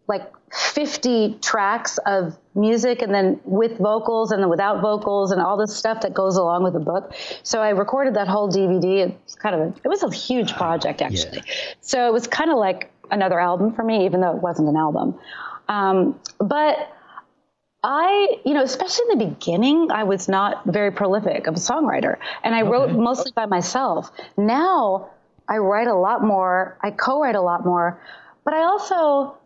like 50 tracks of music and then with vocals and then without vocals and all this stuff that goes along with the book. So I recorded that whole DVD. It's kind of a, it was a huge project actually. So it was kind of like another album for me, even though it wasn't an album. Um, but I, you know, especially in the beginning, I was not very prolific of a songwriter, and I wrote mostly by myself. Now I write a lot more. I co-write a lot more, but I also,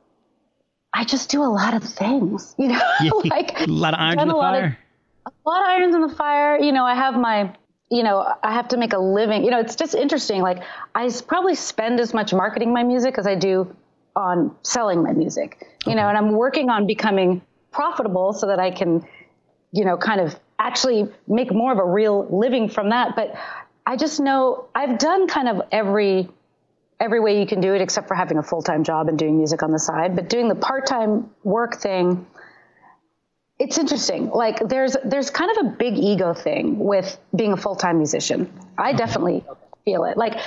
I just do a lot of things. You know, like a lot of irons in the lot of- fire. a lot of irons in the fire. You know, I have my, you know, I have to make a living. You know, it's just interesting. Like I probably spend as much marketing my music as I do on selling my music. You know, and I'm working on becoming profitable so that I can, you know, kind of actually make more of a real living from that. But I just know I've done kind of every every way you can do it except for having a full-time job and doing music on the side. But doing the part-time work thing it's interesting. Like there's there's kind of a big ego thing with being a full-time musician. I mm-hmm. definitely feel it. Like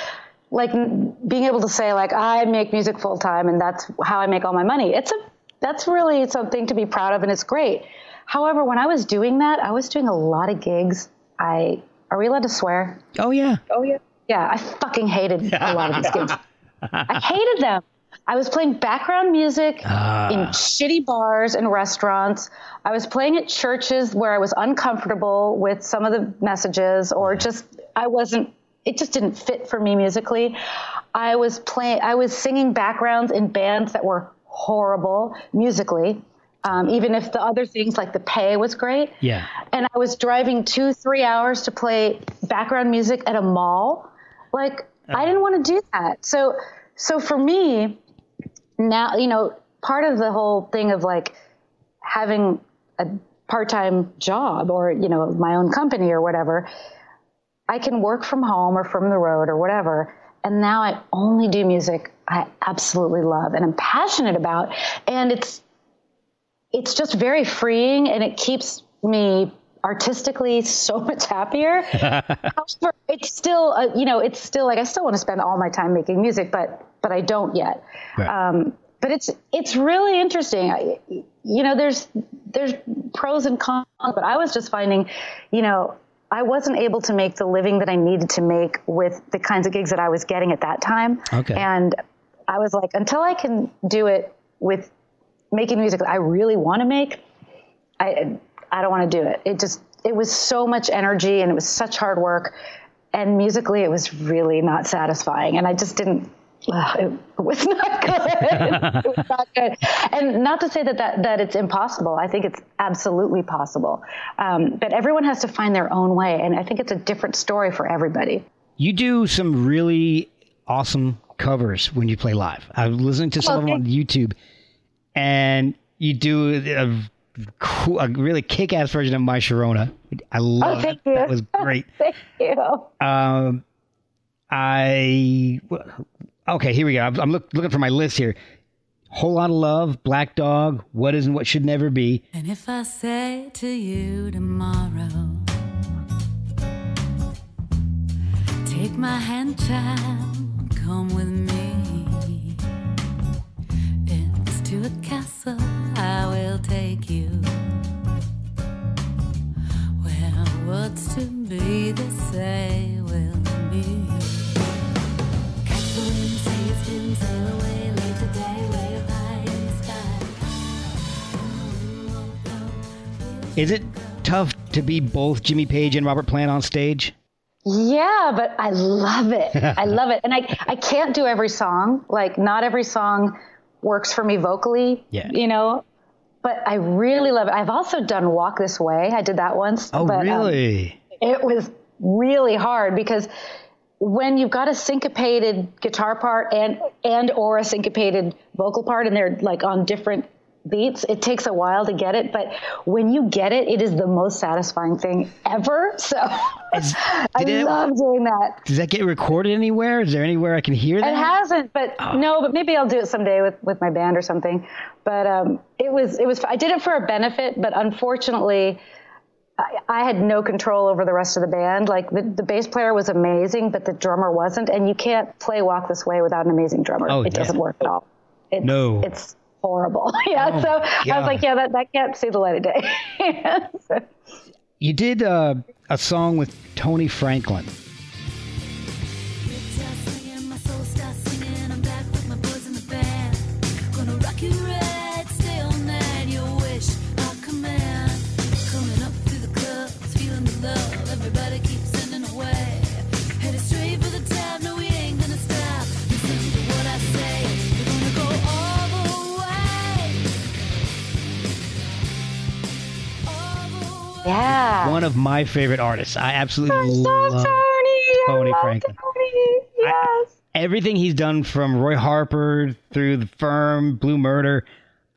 like being able to say like i make music full-time and that's how i make all my money it's a that's really something to be proud of and it's great. However when i was doing that i was doing a lot of gigs. I are we allowed to swear? Oh yeah. Oh yeah. Yeah, I fucking hated a lot of these gigs. I hated them. I was playing background music Ah. in shitty bars and restaurants. I was playing at churches where I was uncomfortable with some of the messages or just I wasn't it just didn't fit for me musically. I was playing I was singing backgrounds in bands that were horrible musically. Um, even if the other things like the pay was great Yeah. and I was driving two, three hours to play background music at a mall. Like I didn't want to do that. So, so for me now, you know, part of the whole thing of like having a part-time job or you know my own company or whatever i can work from home or from the road or whatever and now i only do music i absolutely love and i'm passionate about and it's it's just very freeing and it keeps me artistically so much happier However, it's still uh, you know it's still like i still want to spend all my time making music but but i don't yet Right. um, but it's it's really interesting. I, you know, there's there's pros and cons, but I was just finding, you know, I wasn't able to make the living that I needed to make with the kinds of gigs that I was getting at that time. Okay. And I was like, until I can do it with making music that I really want to make, I I don't want to do it. It just it was so much energy and it was such hard work, and musically it was really not satisfying, and I just didn't. it was not good. it was not good. And not to say that, that that it's impossible. I think it's absolutely possible. Um, but everyone has to find their own way, and I think it's a different story for everybody. You do some really awesome covers when you play live. I was listening to some of them on YouTube, and you do a cool, a really kick-ass version of My Sharona. I love Oh, thank it. you. That was great. Thank you. Um, I okay. Here we go. I'm, I'm look, looking for my list here. Whole lot of love, Black Dog, What Is and What Should Never Be. And if I say to you tomorrow, take my hand, child, come with me. It's to a castle I will take you. Where what's to be, they say will be. Catch the wind, say it's been sail away, leave the way up high in the sky. Is it tough to be both Jimmy Page and Robert Plant on stage? Yeah, but I love it. I love it. And I, I can't do every song. Like, not every song works for me vocally, Yeah. you know, but I really love it. I've also done Walk This Way. I did that once. Oh, but, um, really? it was really hard because when you've got a syncopated guitar part and and or a syncopated vocal part and they're like on different beats it takes a while to get it but when you get it it is the most satisfying thing ever so Is- i it- love doing that Does that get recorded anywhere? Is there anywhere I can hear that? it hasn't, but Oh. no, but maybe I'll do it someday with, with my band or something. But um, it was it was I did it for a benefit, but unfortunately, I, I had no control over the rest of the band. Like the, the bass player was amazing, but the drummer wasn't, and you can't play Walk This Way without an amazing drummer. Oh, it yeah. doesn't work at all. It's, No. it's horrible. yeah, Oh, so I was like, yeah, that that can't see the light of day. So- You did uh, a song with Tony Franklin. Yeah. One of my favorite artists. I absolutely I love Tony. I Tony love Franklin. Tony. Yes. everything he's done from Roy Harper through The Firm, Blue Murder.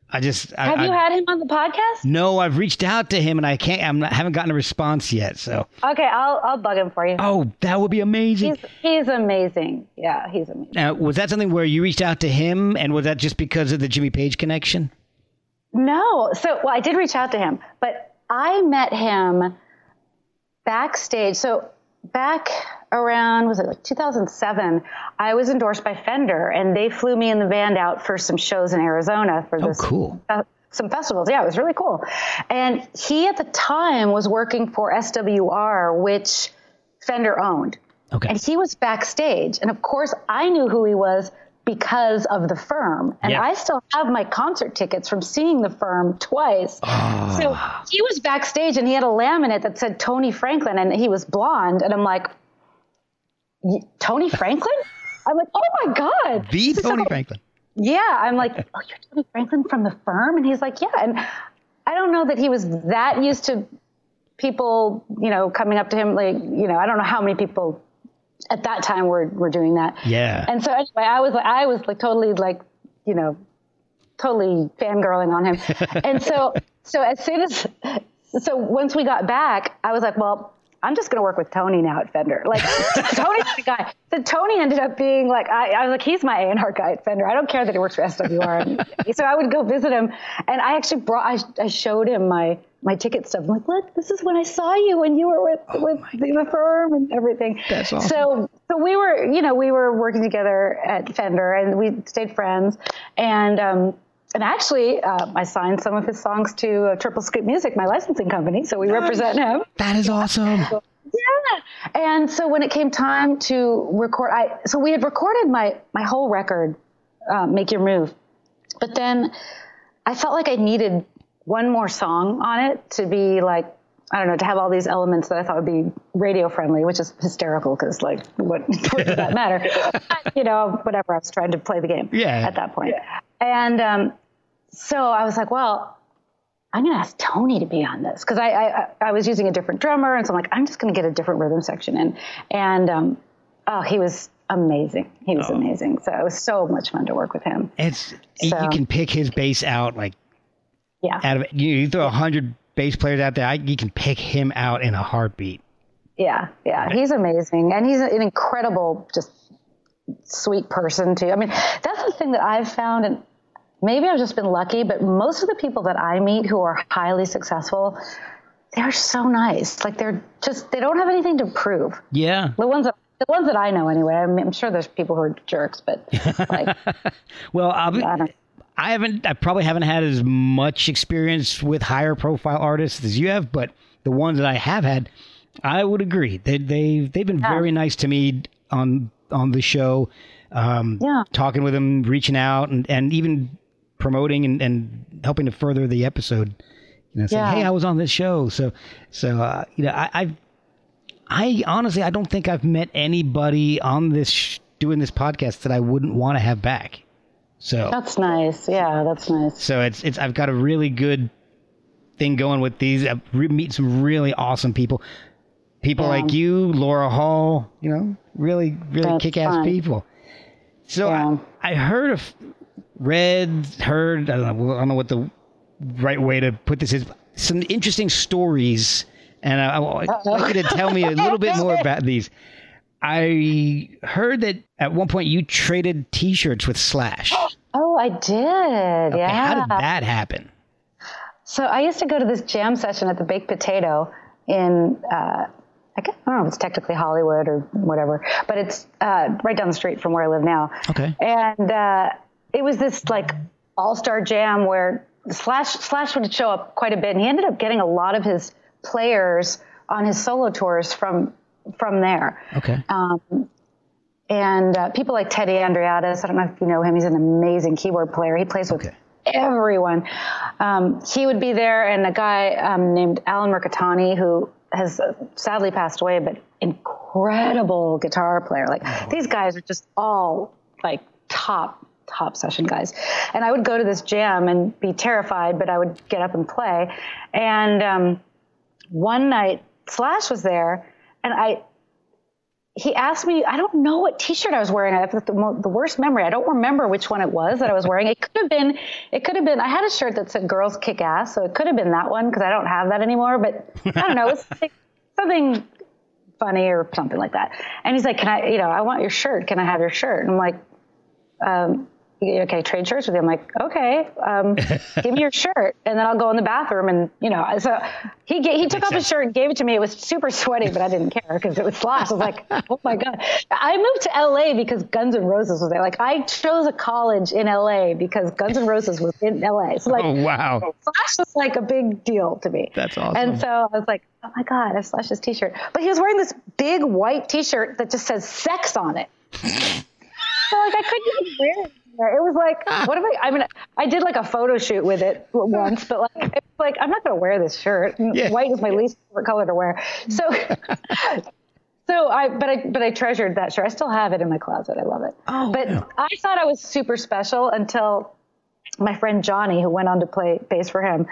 I just I, Have you I, had him on the podcast? no. I've reached out to him and I can't. I'm not, haven't gotten a response yet. So Okay, I'll I'll bug him for you. oh, that would be amazing. He's he's amazing. Yeah, he's amazing. Now, was that something where you reached out to him, and was that just because of the Jimmy Page connection? No, so well, I did reach out to him, but I met him backstage. So back around was it like 2007? I was endorsed by Fender, and they flew me in the band out for some shows in Arizona for Oh, this cool. uh, some festivals. Yeah, it was really cool. And he at the time was working for SWR, which Fender owned. Okay. And he was backstage. And of course, I knew who he was because of the firm. And Yeah. I still have my concert tickets from seeing the firm twice. Ah. So he was backstage and he had a laminate that said Tony Franklin and he was blonde. And I'm like, Tony Franklin? I'm like, oh my God. The So- Tony Franklin. yeah, I'm like, oh, you're Tony Franklin from the firm, and he's like, yeah. And I don't know that he was that used to people, you know, coming up to him. Like, you know, I don't know how many people at that time we were were doing that. Yeah. And so anyway, I was like, I was like totally like, you know, totally fangirling on him. and so, so as soon as, so once we got back, I was like, well, I'm just going to work with Tony now at Fender. Like Tony's the guy. So Tony ended up being like, I, I was like, he's my A&R guy at Fender. I don't care that he works for SWR. So I would go visit him, and I actually brought, I, I showed him my my ticket stuff. I'm like, look, this is when I saw you when you were with with the, the firm and everything. That's awesome. So so we were, you know, we were working together at Fender, and we stayed friends, and. um and actually, uh, I signed some of his songs to uh, Triple Scoop Music, my licensing company. So we represent him. That is awesome. Yeah. And so when it came time to record, I so we had recorded my my whole record, uh, "Make Your Move," but then I felt like I needed one more song on it to be like I don't know to have all these elements that I thought would be radio friendly, which is hysterical because like what, what does that matter? You know, whatever. I was trying to play the game Yeah. at that point. Yeah. and um, so I was like, well. I'm going to ask Tony to be on this because I, I I was using a different drummer, and so I'm like, I'm just going to get a different rhythm section in, and um, oh, he was amazing. He was amazing. So it was so much fun to work with him. It's you can pick his bass out like Yeah, out of you, you throw a hundred bass players out there, I, you can pick him out in a heartbeat. yeah, yeah. He's amazing, and he's an incredible, just sweet person too. I mean, that's the thing that I've found, and maybe I've just been lucky, but most of the people that I meet who are highly successful, they're so nice. Like they're just they don't have anything to prove. Yeah. The ones that the ones that I know anyway. I mean, I'm sure there's people who are jerks, but like Well, I'll be, I haven't. I probably haven't had as much experience with higher profile artists as you have, but the ones that I have had, I would agree. They they they've been very nice to me on on the show. Um, Yeah. talking with them, reaching out, and and even promoting and, and helping to further the episode. You know, saying, Yeah. "Hey, I was on this show." So so uh, you know, I I've, I honestly I don't think I've met anybody on this sh- doing this podcast that I wouldn't want to have back. So That's nice. Yeah, that's nice. so it's it's I've got a really good thing going with these. I've re- meet some really awesome people, people Yeah. like you, Laura Hall. You know, really really That's kick ass fun. people. So Yeah. I, I heard of read heard I don't know I don't know what the right way to put this is some interesting stories, and I, I would like you to tell me a little bit more about these. I heard that at one point you traded T-shirts with Slash. Oh, I did. Okay, yeah. How did that happen? So I used to go to this jam session at the Baked Potato in, uh, I, guess, I don't know if it's technically Hollywood or whatever, but it's uh, right down the street from where I live now. Okay. And uh, it was this like all star jam where Slash Slash would show up quite a bit, and he ended up getting a lot of his players on his solo tours from from there. Okay. Um, and uh, people like Teddy Andreadis, I don't know if you know him. He's an amazing keyboard player. He plays with Okay. everyone. Um, he would be there, and a guy um, named Alan Mirikitani, who has uh, sadly passed away, but incredible guitar player. Like these guys are just all like top top session guys. And I would go to this jam and be terrified, but I would get up and play. And um, one night, Slash was there, and I he asked me, I don't know what T-shirt I was wearing. I have the, the worst memory. I don't remember which one it was that I was wearing. It could have been, it could have been. I had a shirt that said "Girls Kick Ass," so it could have been that one because I don't have that anymore. But I don't know, it's like something funny or something like that. And he's like, "Can I? You know, I want your shirt. Can I have your shirt?" And I'm like, um, "Okay, trade shirts with you." I'm like, "Okay, um, give me your shirt, and then I'll go in the bathroom." And you know, so he ga- he took off his shirt and gave it to me. It was super sweaty, but I didn't care because it was Slash. I was like, "Oh my god!" I moved to LA because Guns N' Roses was there. Like, I chose a college in LA because Guns N' Roses was in LA. So like, Oh wow. Slash was like a big deal to me. That's awesome. And so I was like, oh my God, I have Slash's t shirt. But he was wearing this big white t shirt that just says sex on it. so like I couldn't even wear it. It was like, what am I? I mean, I did like a photo shoot with it once, but like, it's like I'm not going to wear this shirt. Yeah. White is my least favorite color to wear. So, so I, but I, but I treasured that shirt. I still have it in my closet. I love it. Oh, but yeah. I thought I was super special until my friend Johnny, who went on to play bass for him,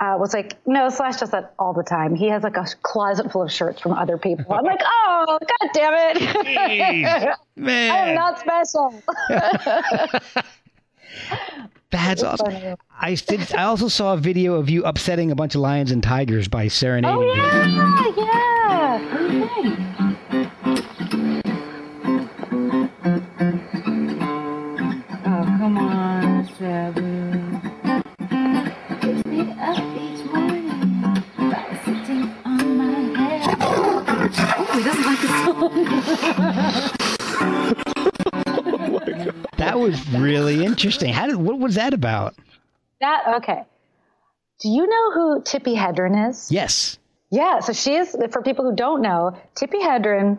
uh, was like, "No, Slash does that all the time. He has like a closet full of shirts from other people." I'm like, "Oh, god damn it! Jeez, I man. am not special." That's awesome. funny. I did. I also saw a video of you upsetting a bunch of lions and tigers by serenading. Oh them. yeah, That was really interesting. How did? What was that about? That okay. Do you know who Tippi Hedren is? Yes. Yeah, so she is, for people who don't know, Tippi Hedren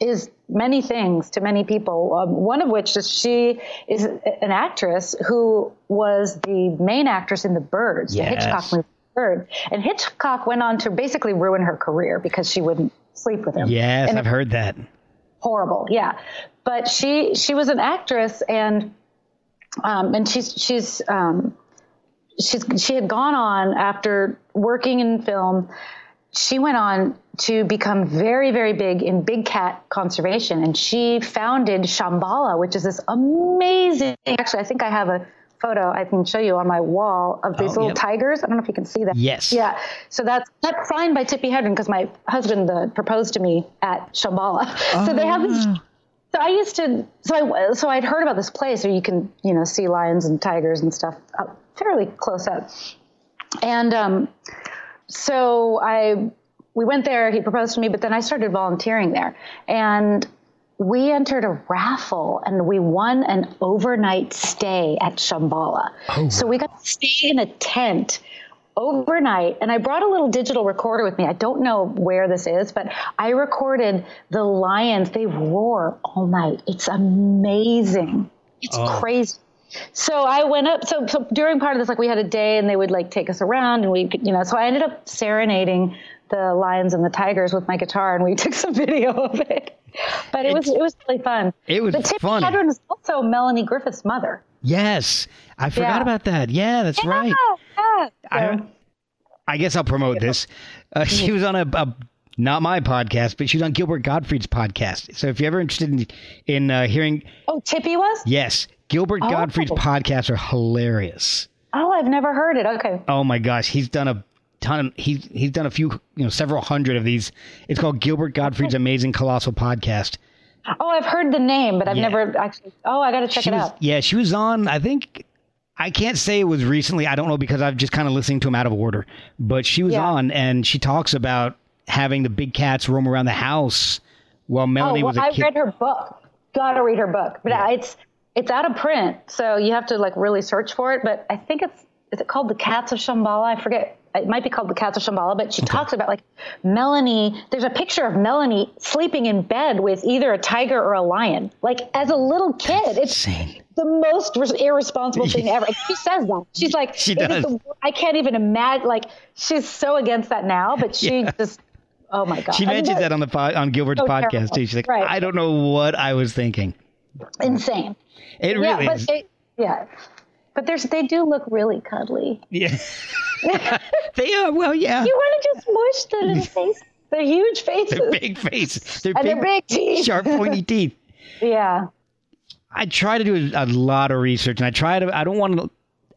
is many things to many people. Um, one of which is she is an actress who was the main actress in The Birds, Yes. the Hitchcock movie Birds. And Hitchcock went on to basically ruin her career because she wouldn't sleep with him. Yes, And I've heard that. horrible yeah but she she was an actress and um and she's she's um she's she had gone on after working in film she went on to become very very big in big cat conservation and she founded Shambala which is this amazing actually i think i have a photo i can show you on my wall of these Oh, little yep. tigers i don't know if you can see that Yes. yeah so that's that's signed by Tippi Hedren because my husband uh, proposed to me at Shambala. so they have this. So I used to. So I so I'd heard about this place where you can you know see lions and tigers and stuff up fairly close up, and um, so I we went there. He proposed to me, but then I started volunteering there, and we entered a raffle and we won an overnight stay at Shambala. so we got to stay in a tent overnight and I brought a little digital recorder with me. I don't know where this is, but I recorded the lions. They roar all night. It's amazing. It's oh. crazy. So I went up. So, so during part of this, like we had a day, and they would like take us around, and we, you know. So I ended up serenading the lions and the tigers with my guitar, and we took some video of it. But it was it was really fun. It was but Tippi funny. Hedren is also Melanie Griffith's mother. Yes, I forgot Yeah. about that. Yeah, that's right. Yeah. I, I guess I'll promote this. Uh, she was on a, a not my podcast, but she was on Gilbert Gottfried's podcast. So if you're ever interested in in uh, hearing, oh, Tippi was. yes, Gilbert Oh. Gottfried's podcasts are hilarious. Oh, I've never heard it. Okay. Oh my gosh, he's done a ton. He's he's done a few, you know, several hundred of these. It's called Gilbert Gottfried's Amazing Colossal Podcast. Oh, I've heard the name, but I've Yeah. never actually. Oh, I got to check she it was, out. Yeah, she was on. I think I can't say it was recently. I don't know because I've just kind of listening to him out of order. But she was Yeah. on, and she talks about having the big cats roam around the house while Oh, Melanie well, was a I kid. Read her book. Got to read her book, but uh, it's it's out of print, so you have to like really search for it. But I think it's is it called the Cats of Shambala? I forget. It might be called the Cats of Shambala, but she talks about like Melanie. There's a picture of Melanie sleeping in bed with either a tiger or a lion, like as a little kid. It's Insane. the most res- irresponsible thing ever. And She says that. She's like, She does. the- I can't even imagine. Like, she's so against that now, but she Yeah. just, oh my god. She I mean, mentioned that on the pod, on Gilbert's so podcast terrible. too. She's like, Right. I don't know what I was thinking. insane. It Yeah, really but is. they, yeah, but there's they do look really cuddly. yeah. they are. Well, yeah. You want to just mush their little face. They're huge faces. They're big faces. They're and big, they're big teeth. sharp, pointy teeth. Yeah. I try to do a, a lot of research, and I try to. I don't want to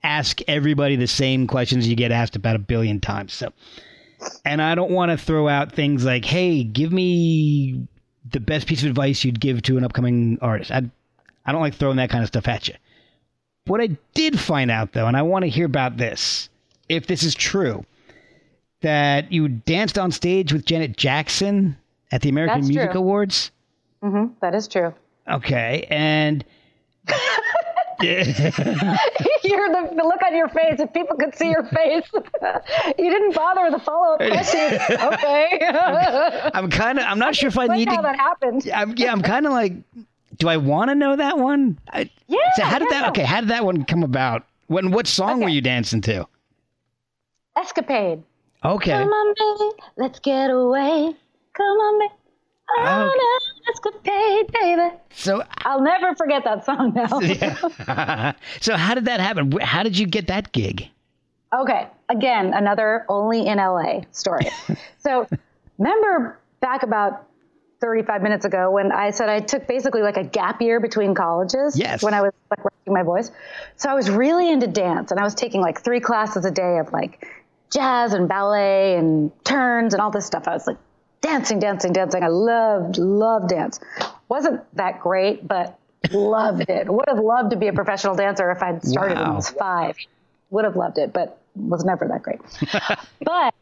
ask everybody the same questions you get asked about a billion times. So, and I don't want to throw out things like, "Hey, give me the best piece of advice you'd give to an upcoming artist." I, I don't like throwing that kind of stuff at you. What I did find out, though, and I want to hear about this, if this is true, that you danced on stage with Janet Jackson at the American That's Music true. Awards. hmm That is true. Okay, and You're the, the look on your face. If people could see your face, you didn't bother with a follow up question. okay. I'm kind of. I'm not sure if I need how to. How that happened. I'm, yeah, I'm kind of like. Do I want to know that one? I, Yeah, So how did yeah. that? Okay, how did that one come about? When? What song were you dancing to? Escapade. Okay. Come on, baby, let's get away. Come on, baby. Okay. On escapade, baby. So. Uh, I'll never forget that song now. Yeah. so how did that happen? How did you get that gig? Okay, again, another only in LA story. so, remember back about 35 minutes ago when I said I took basically like a gap year between colleges? Yes. When I was like protecting my voice. So I was really into dance and I was taking like three classes a day of like jazz and ballet and turns and all this stuff. I was like dancing, dancing, dancing. I loved, loved dance. Wasn't that great, but loved it. Would have loved to be a professional dancer if I'd started when I was five. Would have loved it, but was never that great. but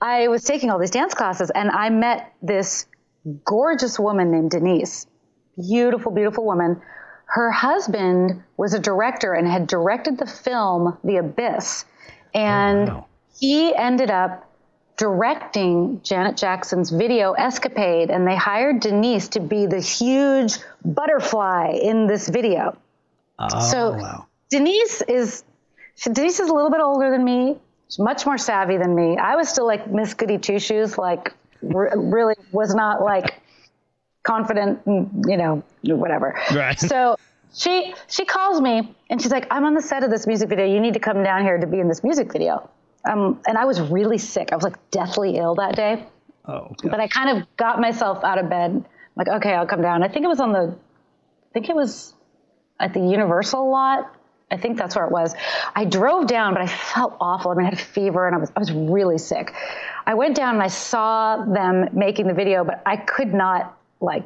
I was taking all these dance classes and I met this gorgeous woman named Denise. Beautiful, beautiful woman. Her husband was a director and had directed the film The Abyss. And oh, wow. he ended up directing Janet Jackson's video Escapade, and they hired Denise to be the huge butterfly in this video. Oh, So wow. Denise is Denise is a little bit older than me. She's much more savvy than me. I was still like Miss Goody Two Shoes, like re- really was not like confident, and, you know, whatever. Right. So she she calls me and she's like, "I'm on the set of this music video. You need to come down here to be in this music video." Um, and I was really sick. I was like deathly ill that day. Oh, But I kind of got myself out of bed. Like, okay, I'll come down. I think it was on the, I think it was at the Universal lot. I think that's where it was. I drove down, but I felt awful. I mean, I had a fever and I was, I was really sick. I went down and I saw them making the video, but I could not like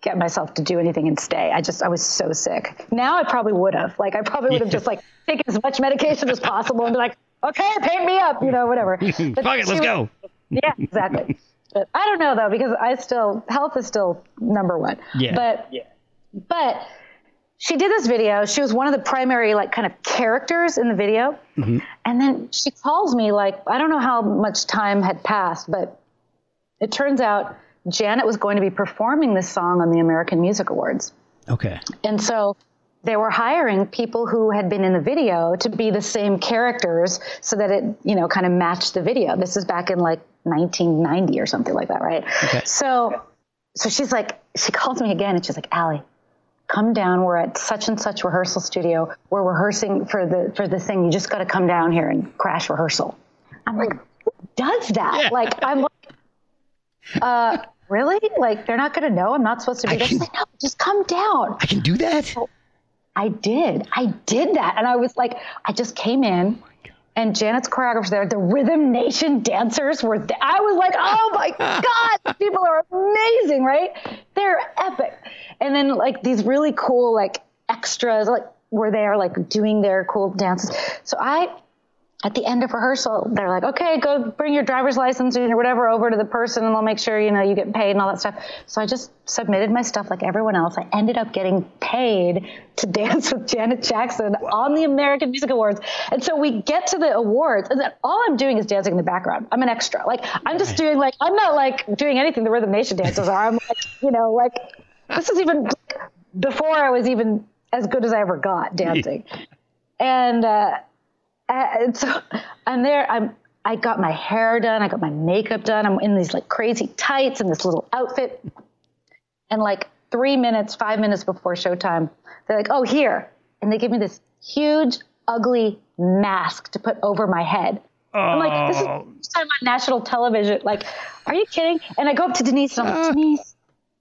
get myself to do anything and stay. I just, I was so sick. Now I probably would have. Like, I probably would have just like taken as much medication as possible and be like, okay, paint me up, you know, whatever. But Fuck it, let's was- go. yeah, exactly. but I don't know though because I still health is still number one. Yeah. But but she did this video. She was one of the primary like kind of characters in the video. Mm-hmm. And then she calls me like I don't know how much time had passed, but it turns out Janet was going to be performing this song on the American Music Awards. Okay. And so they were hiring people who had been in the video to be the same characters so that it, you know, kind of matched the video. This is back in like 1990 or something like that, right? Okay. So, so she's like, she calls me again and she's like, Ali, come down. We're at such and such rehearsal studio. We're rehearsing for the, for the thing. You just got to come down here and crash rehearsal. I'm like, who does that? Yeah. Like, I'm like, uh, really? Like, they're not going to know I'm not supposed to be I there. She's can- like, no, just come down. I can do that? I did. I did that. And I was like, I just came in and Janet's choreographers there, the Rhythm Nation dancers were there. I was like, oh my God, people are amazing, right? They're epic. And then like these really cool like extras like were there like doing their cool dances. So I at the end of rehearsal, they're like, okay, go bring your driver's license or whatever over to the person and they'll make sure, you know, you get paid and all that stuff. So I just submitted my stuff like everyone else. I ended up getting paid to dance with Janet Jackson on the American Music Awards. And so we get to the awards and then all I'm doing is dancing in the background. I'm an extra. Like I'm just doing like, I'm not like doing anything the Rhythm Nation dancers are. I'm like, you know, like this is even before I was even as good as I ever got dancing. And, uh, and so I'm there. I'm. I got my hair done. I got my makeup done. I'm in these like crazy tights and this little outfit. And like three minutes, five minutes before showtime, they're like, "Oh, here!" And they give me this huge, ugly mask to put over my head. I'm like, "This is the oh. first time on national television." Like, are you kidding? And I go up to Denise and I'm like, ah. "Denise,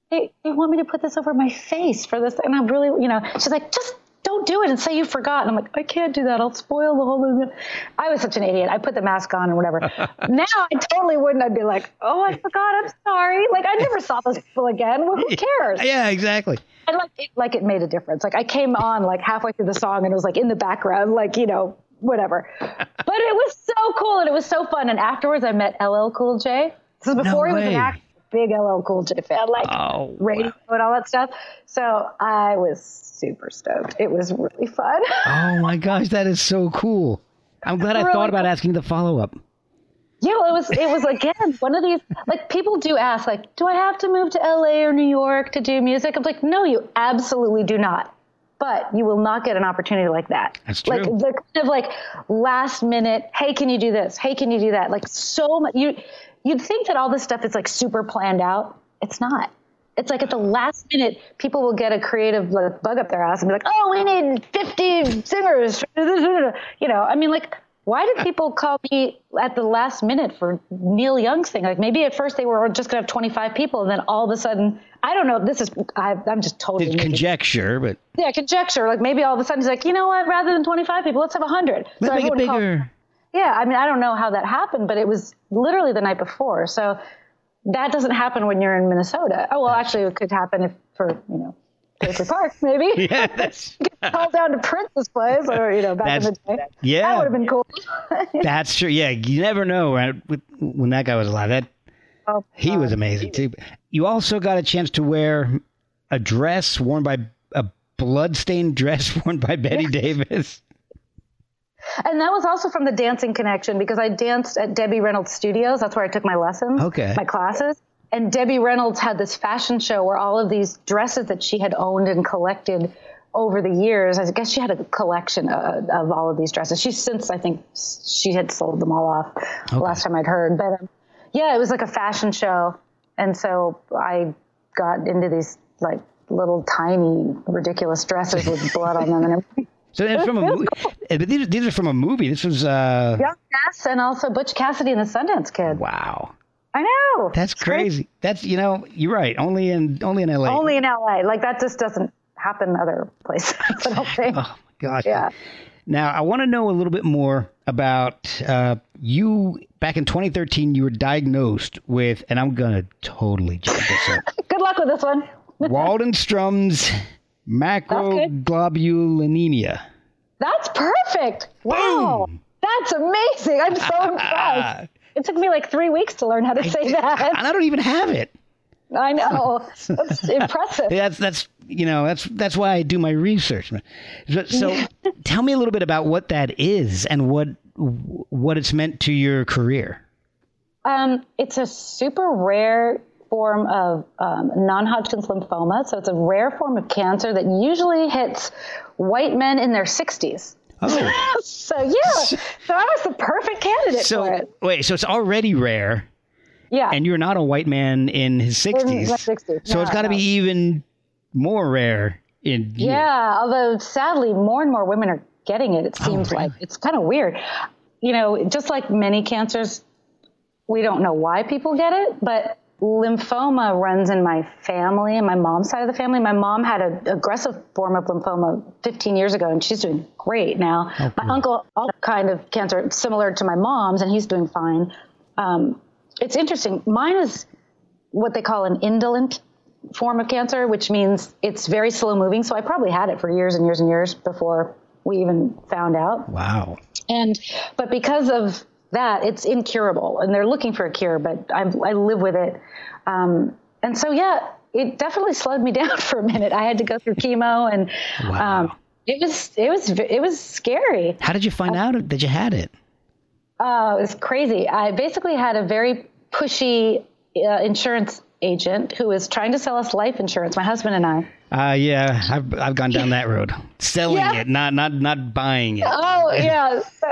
they, they want me to put this over my face for this. And I'm really, you know, she's like, just don't do it and say you forgot. And I'm like, I can't do that. I'll spoil the whole movie. I was such an idiot. I put the mask on and whatever. now I totally wouldn't. I'd be like, oh, I forgot. I'm sorry. Like I never saw those people again. Well, who cares? Yeah, exactly. And like it, like it made a difference. Like I came on like halfway through the song and it was like in the background, like, you know, whatever. But it was so cool and it was so fun. And afterwards I met LL Cool J. This is before he was an actor. Big LL Cool J fan, oh, like Oh, radio and all that stuff. So I was super stoked. It was really fun. Oh my gosh, that is so cool. I'm glad I Really thought about cool. asking the follow up. Yeah, well, it was it was again one of these like people do ask like, do I have to move to LA or New York to do music? I'm like, no, you absolutely do not. But you will not get an opportunity like that. That's Like true. the kind of like last minute, hey, can you do this? Hey, can you do that? Like so much. You you'd think that all this stuff is like super planned out. It's not. It's like at the last minute, people will get a creative like, bug up their ass and be like, "Oh, we need 50 singers." You know, I mean, like why did people call me at the last minute for Neil Young's thing? Like maybe at first they were just going to have 25 people, and then all of a sudden, I don't know. This is I, I'm just totally It's conjecture, but yeah conjecture. Like maybe all of a sudden he's like, you know what? Rather than 25 people, let's have 100. let's make it called- bigger. Yeah, I mean, I don't know how that happened, but it was literally the night before. So that doesn't happen when you're in Minnesota. Oh well, actually, it could happen if for you know. Paisley Park, maybe. Yeah, that's Call down to Prince's place, or you know, back in the day. yeah. that would have been cool. that's true. Yeah, you never know right? When that guy was alive. That Oh, he was amazing too. You also got a chance to wear a dress worn by a bloodstained dress worn by Bette Davis. And that was also from the dancing connection because I danced at Debbie Reynolds Studios. That's where I took my lessons, Okay. my classes. And Debbie Reynolds had this fashion show where all of these dresses that she had owned and collected over the years. I guess she had a collection uh, of all of these dresses. She's since, I think, she had sold them all off last time I'd heard. But um, yeah, it was like a fashion show. And so I got into these like little tiny ridiculous dresses with blood on them and everything. So it's from a movie. But these, these are from a movie. This was uh Young Ness and also Butch Cassidy and the Sundance Kid. wow. I know. That's great. crazy. That's you know, you're right. Only in only in LA. Only in LA. Like that just doesn't happen other places. I don't think. Oh my gosh. Yeah. Now I want to know a little bit more about uh, you. Back in 2013, you were diagnosed with, and I'm gonna totally jump this up. Good luck with this one. Waldenstrom's macroglobulinemia. That's perfect. Wow. Boom. That's amazing. I'm so impressed. It took me like three weeks to learn how to say that. And I don't even have it. I know. That's impressive. That's that's you know that's that's why I do my research. So, so tell me a little bit about what that is and what what it's meant to your career. Um, it's a super rare form of um, non-Hodgkin's lymphoma. So it's a rare form of cancer that usually hits white men in their 60s. Oh, So yeah, so I was the perfect candidate for so it. wait, so it's already rare, Yeah, and you're not a white man in his In sixties, my 60s. so it's got to no. be even more rare in you. Yeah, although sadly, more and more women are getting it. It seems Oh, really? like it's kind of weird. You know, just like many cancers, we don't know why people get it, but lymphoma runs in my family and my mom's side of the family. My mom had an aggressive form of lymphoma 15 years ago, and she's doing great now. my uncle, all kind of cancer similar to my mom's, and he's doing fine. Um, it's interesting. Mine is what they call an indolent form of cancer, which means it's very slow moving. So I probably had it for years and years and years before we even found out. Wow. And but because of that, it's incurable, and they're looking for a cure. But I, I live with it, um, and so yeah, it definitely slowed me down for a minute. I had to go through chemo, and Wow. um, it was it was it was scary. How did you find out that you had it? Oh, it was crazy. I basically had a very pushy uh, insurance agent who was trying to sell us life insurance. My husband and I. Uh, yeah, I've I've gone down that road, selling Yeah. it, not not not buying it. Oh yeah. So,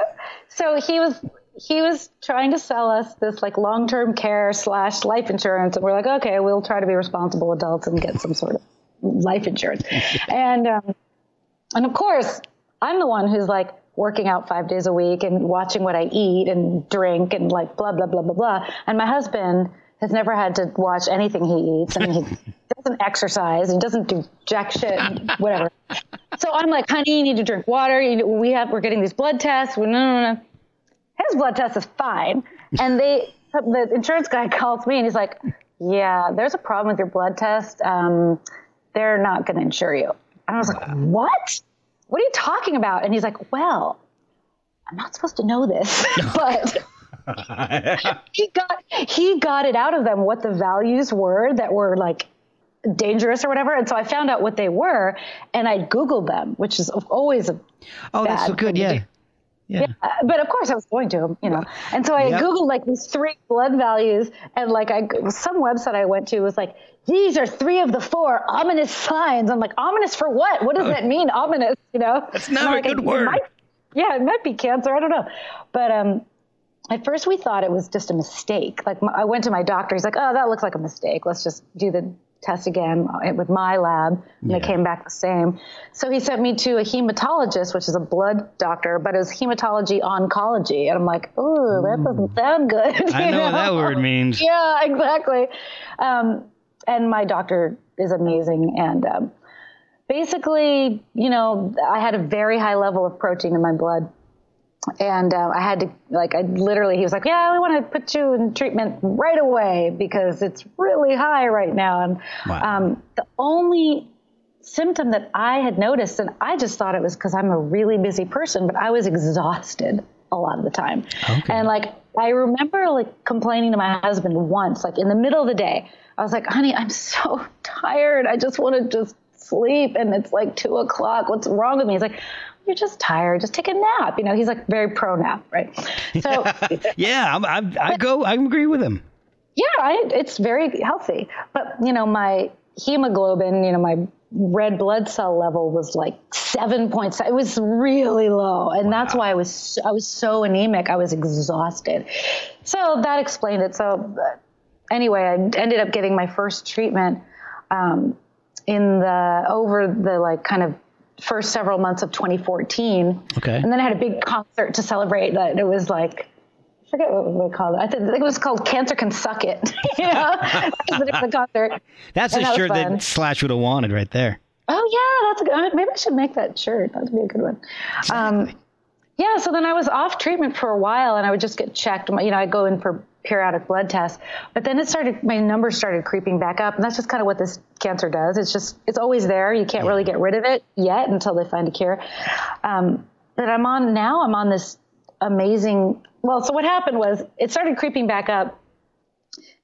so he was he was trying to sell us this like long term care slash life insurance, and we're like, okay, we'll try to be responsible adults and get some sort of life insurance. and um, and of course, I'm the one who's like working out five days a week and watching what I eat and drink and like blah blah blah blah blah. And my husband has never had to watch anything he eats, and he doesn't exercise and doesn't do jack shit, and whatever. So I'm like, honey, you need to drink water. You, we have, we're getting these blood tests. Well, no, no, no. His blood test is fine. And they, the insurance guy calls me and he's like, yeah, there's a problem with your blood test. Um, they're not going to insure you. And I was like, what? What are you talking about? And he's like, well, I'm not supposed to know this, but he got he got it out of them what the values were that were like dangerous or whatever. And so I found out what they were, and I googled them, which is always a Oh, that's so good. thing to Yeah. Yeah. but of course I was going to, you know. And so I Yep. googled like these three blood values, and like I some website I went to was like these are three of the four ominous signs. I'm like ominous for what? What does that mean? Ominous, you know? That's not I'm a good it- it word. might- yeah, it might be cancer. I don't know, but um. At first, we thought it was just a mistake. Like, my, I went to my doctor. He's like, "Oh, that looks like a mistake. Let's just do the test again with my lab, and Yeah. they came back the same. So he sent me to a hematologist, which is a blood doctor, but it was hematology oncology, and I'm like, oh, that doesn't sound good. I you know what that word means. yeah, exactly. Um, and my doctor is amazing. And um, basically, you know, I had a very high level of protein in my blood. And uh, I had to, like, I literally, he was like, Yeah, we want to put you in treatment right away because it's really high right now. And Wow. um, the only symptom that I had noticed, and I just thought it was because I'm a really busy person, but I was exhausted a lot of the time. Okay. And like, I remember like complaining to my husband once, like in the middle of the day, I was like, honey, I'm so tired. I just want to just sleep. And it's like two o'clock. What's wrong with me? He's like, you're just tired. Just take a nap. You know, he's like very pro nap, right? So Yeah, I'm, I'm, I go. I agree with him. yeah, I, it's very healthy. But you know, my hemoglobin, you know, my red blood cell level was like seven points. It was really low, and that's why I was so, I was so anemic. I was exhausted. So that explained it. So uh, anyway, I ended up getting my first treatment um, in the over the like kind of first several months of 2014. Okay. And then I had a big concert to celebrate that. It was like I forget what we called it. I think, it was called "Cancer Can Suck It." you know, was the concert. That's And a that shirt that Slash would have wanted right there. Oh yeah, that's a good. Maybe I should make that shirt. That'd be a good one. Um, yeah. So then I was off treatment for a while, and I would just get checked. You know, I'd go in for periodic blood tests, but then it started. My numbers started creeping back up, and that's just kind of what this cancer does. It's just it's always there. You can't really get rid of it yet until they find a cure. Um, but I'm on now. I'm on this amazing. Well, so what happened was it started creeping back up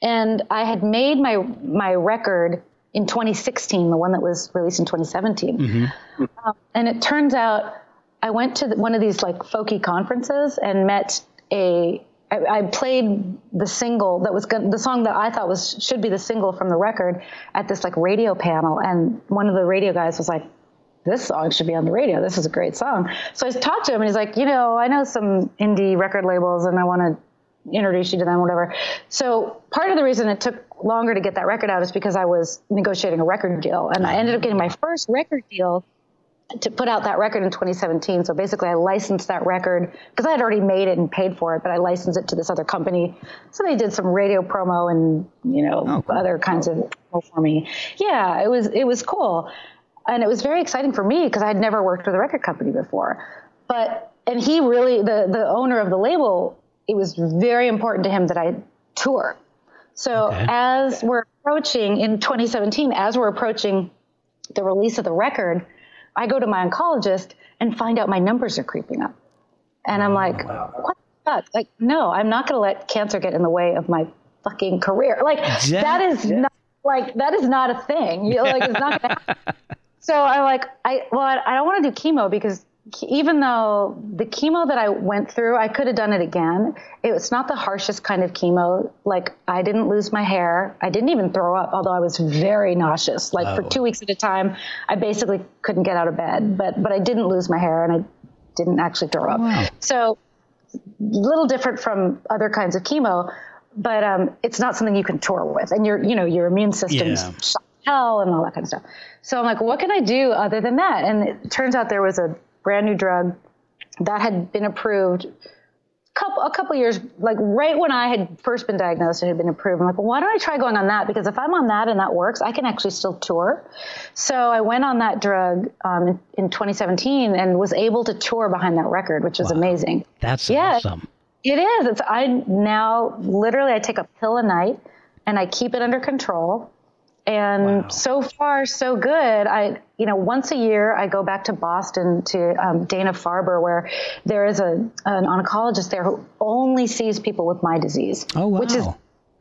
and I had made my my record in 2016, the one that was released in 2017. Um, and it turns out I went to one of these like folky conferences and met a. I, I played the single that was going the song that I thought was should be the single from the record at this like radio panel, and one of the radio guys was like, this song should be on the radio. This is a great song. So I talked to him and he's like, you know, I know some indie record labels and I want to introduce you to them, whatever. So part of the reason it took longer to get that record out is because I was negotiating a record deal and I ended up getting my first record deal to put out that record in 2017. So basically I licensed that record because I had already made it and paid for it, but I licensed it to this other company. So they did some radio promo and, you know, Oh, cool. other kinds of for me. Yeah, it was, it was cool and it was very exciting for me because I had never worked with a record company before. But and he really the the owner of the label, it was very important to him that I tour. So Okay. as we're approaching in 2017, as we're approaching the release of the record, I go to my oncologist and find out my numbers are creeping up. And I'm like, what the fuck? Like, no, I'm not going to let cancer get in the way of my fucking career. Like, that is not like that is not a thing. You like, it's not happen. So I'm like, I well, I, I don't want to do chemo because even though the chemo that I went through, I could have done it again. It was not the harshest kind of chemo. Like I didn't lose my hair. I didn't even throw up, although I was very nauseous. Like Oh. for two weeks at a time, I basically couldn't get out of bed. But but I didn't lose my hair and I didn't actually throw up. Wow. So a little different from other kinds of chemo, but um, it's not something you can tour with, and your you know your immune system's Yeah. hell and all that kind of stuff. So I'm like, what can I do other than that? And it turns out there was a brand new drug that had been approved couple a couple years like right when I had first been diagnosed it had been approved. I'm like, well, why don't I try going on that? Because if I'm on that and that works, I can actually still tour. So I went on that drug um, in, in 2017 and was able to tour behind that record, which was amazing. That's Yeah. awesome. It is. It's I now literally I take a pill a night and I keep it under control. And Wow. so far, so good. I, you know, once a year I go back to Boston to um, Dana Farber, where there is a an oncologist there who only sees people with my disease. Oh wow. Which is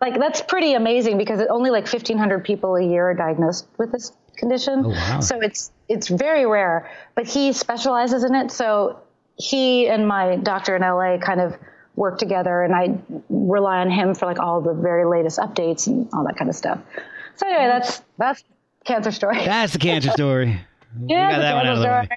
like that's pretty amazing because only like 1,500 people a year are diagnosed with this condition. Oh, wow. So it's it's very rare, but he specializes in it. So he and my doctor in LA kind of work together, and I rely on him for like all the very latest updates and all that kind of stuff. So anyway, mm. that's that's cancer story. That's the cancer story. yeah, got that one out of the way.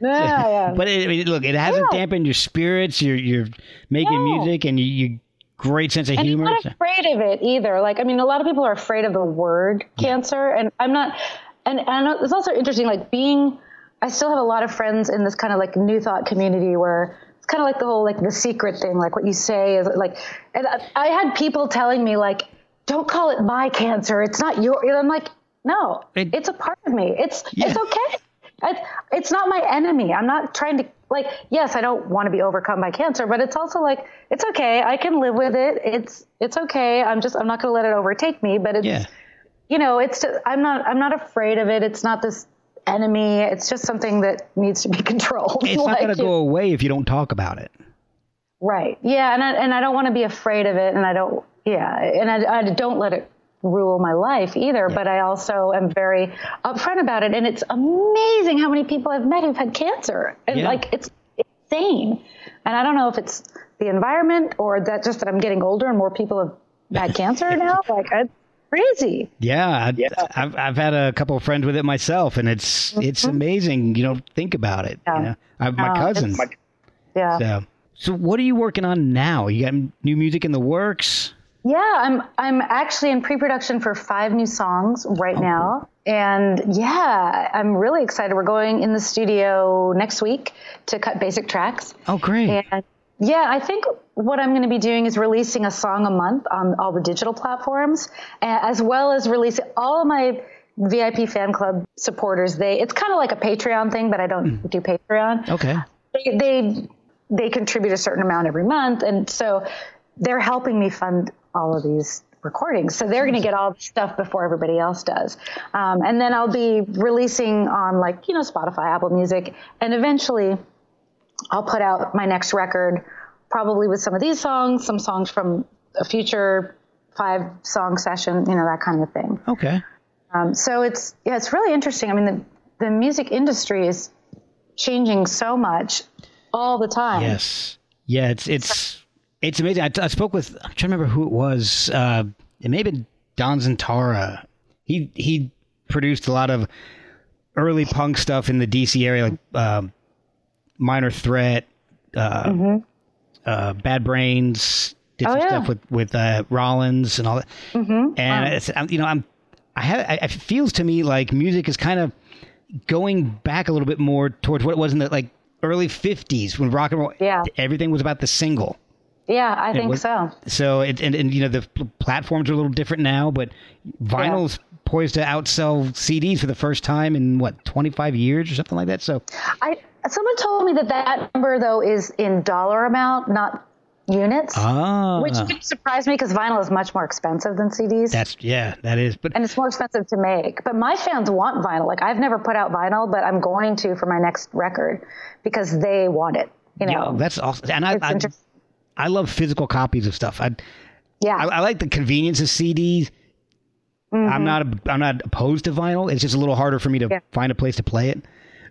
Yeah, yeah. But it, I mean, look, it hasn't Yeah. dampened your spirits. You're you're making No. music, and you, you great sense of and humor. I'm not afraid of it either. Like, I mean, a lot of people are afraid of the word cancer, and I'm not. And and it's also interesting, like being. I still have a lot of friends in this kind of like new thought community where it's kind of like the whole like the secret thing, like what you say is like. And I, I had people telling me like, "Don't call it my cancer. It's not your." And I'm like, "No, It- it's a part of me. It's Yeah. it's okay. It's, it's not my enemy. I'm not trying to like. Yes, I don't want to be overcome by cancer, but it's also like it's okay. I can live with it. It's it's okay. I'm just I'm not going to let it overtake me. But it's Yeah. you know it's I'm not I'm not afraid of it. It's not this enemy. It's just something that needs to be controlled. It's not going to go away if you don't talk about it. Right. Yeah, and I, and I don't want to be afraid of it, and I don't. Yeah, and I, I don't let it rule my life either. But I also am very upfront about it, and it's amazing how many people I've met who've had cancer, and Yeah. like it's insane. And I don't know if it's the environment or that just that I'm getting older and more people have had cancer now. Like it's crazy. Yeah, I, I've I've had a couple of friends with it myself, and it's it's amazing. You know, think about it. Mm-hmm. Yeah. You know, I have my No, cousin. it's- Yeah. So, so what are you working on now? You got new music in the works? Yeah, I'm I'm actually in pre-production for five new songs right oh, now. And yeah, I'm really excited. We're going in the studio next week to cut basic tracks. Oh, great! And yeah, I think what I'm going to be doing is releasing a song a month on all the digital platforms, as well as releasing all of my VIP fan club supporters. They it's kind of like a Patreon thing, but I don't hmm. do Patreon Okay. they, they they contribute a certain amount every month, and so they're helping me fund all of these recordings. So they're going to get all the stuff before everybody else does, um, and then I'll be releasing on like you know Spotify, Apple Music, and eventually I'll put out my next record, probably with some of these songs, some songs from a future five song session, you know that kind of thing. Okay. Um, so it's yeah, it's really interesting. I mean, the the music industry is changing so much all the time. Yes. Yeah. It's it's it's amazing. I, I spoke with. I'm trying to remember who it was. Uh, it may have been Don Zientara. He he produced a lot of early punk stuff in the DC area, like um, Minor Threat, uh, uh, Bad Brains. Did Mm-hmm. Oh, some yeah. stuff with with uh, Rollins and all that. Mm-hmm. And I'm, you know, I'm I have I, it feels to me like music is kind of going back a little bit more towards what it was in the like early 50s when rock and roll Yeah. everything was about the single Yeah, I think was- so. so it and, and you know the platforms are a little different now but vinyl's poised to outsell cds for the first time in what 25 years or something like that so I someone told me that that number though is in dollar amount, not units, ah which didn't me because vinyl is much more expensive than CDs. that's yeah that is but and it's more expensive to make. But my fans want vinyl. Like I've never put out vinyl, but I'm going to for my next record because they want it. You know, yeah, that's awesome and I, I. I love physical copies of stuff I Yeah, I, I like the convenience of CDs. Mm-hmm. I'm not a, I'm not opposed to vinyl. It's just a little harder for me to Yeah. find a place to play it.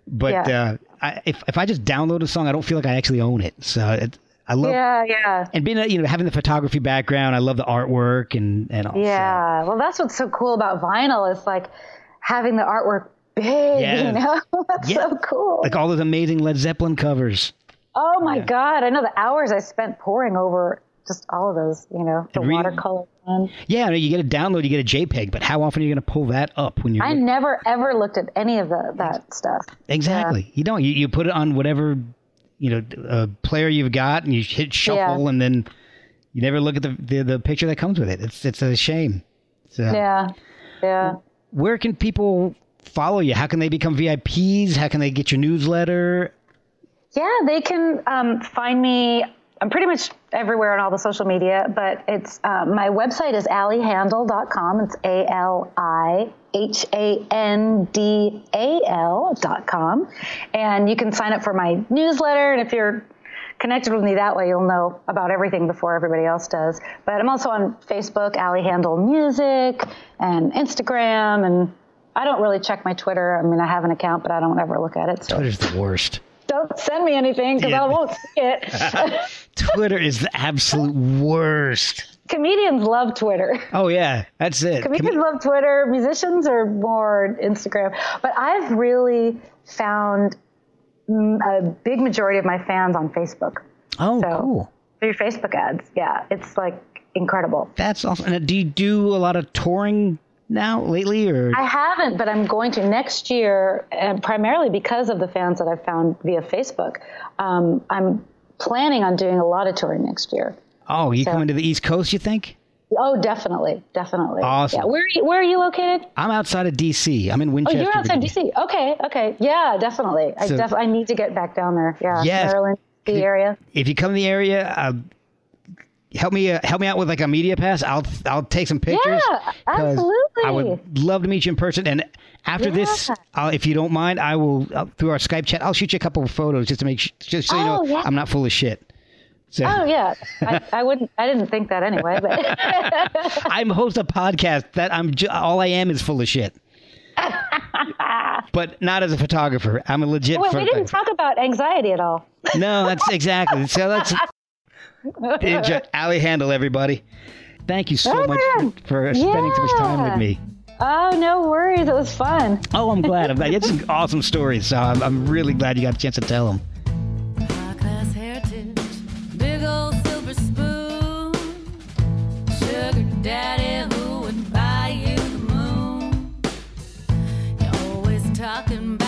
But Yeah. uh, I, if if I just download a song, I don't feel like I actually own it. So it, I love yeah, yeah. and being a, you know having the photography background. I love the artwork and and all. so- Yeah. Well, that's what's so cool about vinyl is like having the artwork big, Yeah. you know? that's Yeah. so cool. like all those amazing Led Zeppelin covers. Oh my God. I know the hours I spent pouring over just all of those, you know, the reading- watercolor one. Yeah, you get a download, you get a JPEG, but how often are you going to pull that up when you're I never ever looked at any of the, that stuff. exactly? You don't. You, you put it on whatever you know uh, player you've got, and you hit shuffle, Yeah. and then you never look at the, the the picture that comes with it. It's it's a shame. So, Yeah. Yeah. where can people follow you? How can they become VIPs? How can they get your newsletter? Yeah, they can um, find me. I'm pretty much everywhere on all the social media, but it's uh, my website is alihandal.com. It's A L I H A N D A L.com. And you can sign up for my newsletter. And if you're connected with me that way, you'll know about everything before everybody else does. But I'm also on Facebook, Ali Handal Music, and Instagram. And I don't really check my Twitter. I mean, I have an account, but I don't ever look at it. So Twitter's the worst. Don't send me anything because Yeah. I won't see it. Twitter is the absolute worst. Comedians love Twitter. Oh yeah, that's it. Com- Comedians love Twitter. Musicians are more Instagram. But I've really found a big majority of my fans on Facebook. oh, So- cool. through Facebook ads. Yeah, it's like incredible. That's awesome. And do you do a lot of touring now lately, or I haven't, but I'm going to next year, and primarily because of the fans that I've found via Facebook. Um, I'm planning on doing a lot of touring next year. oh, you so- coming to the East Coast? You think? Oh, definitely, definitely. Awesome. Yeah. Where are you, where are you located? I'm outside of DC. I'm in Winchester. Oh, you're outside Virginia. DC. Okay, okay. Yeah, definitely. I So- def- I need to get back down there. Yeah, Yes. Maryland, the area. If you come to the area, uh, help me uh, help me out with like a media pass. I'll I'll take some pictures. Yeah, absolutely. I would love to meet you in person. And after this, I'll, if you don't mind, I will uh, through our Skype chat. I'll shoot you a couple of photos just to make sh- just so you know Oh, yeah. I'm not full of shit. So Oh yeah, I, I wouldn't. I didn't think that anyway. But I'm host a podcast that I'm ju- all I am is full of shit. but not as a photographer. I'm a legit. wait, we didn't talk about anxiety at all. No, that's exactly. So that's Enjoy- Ali Handal, everybody. Thank you so Oh, much for, for spending so much time with me. Oh no worries, it was fun. Oh, I'm glad. I'm glad. It's an awesome story, so I'm, I'm really glad you got a chance to tell them. High class heritage, big old silver spoon, sugar daddy who would buy you the moon. You're always talking about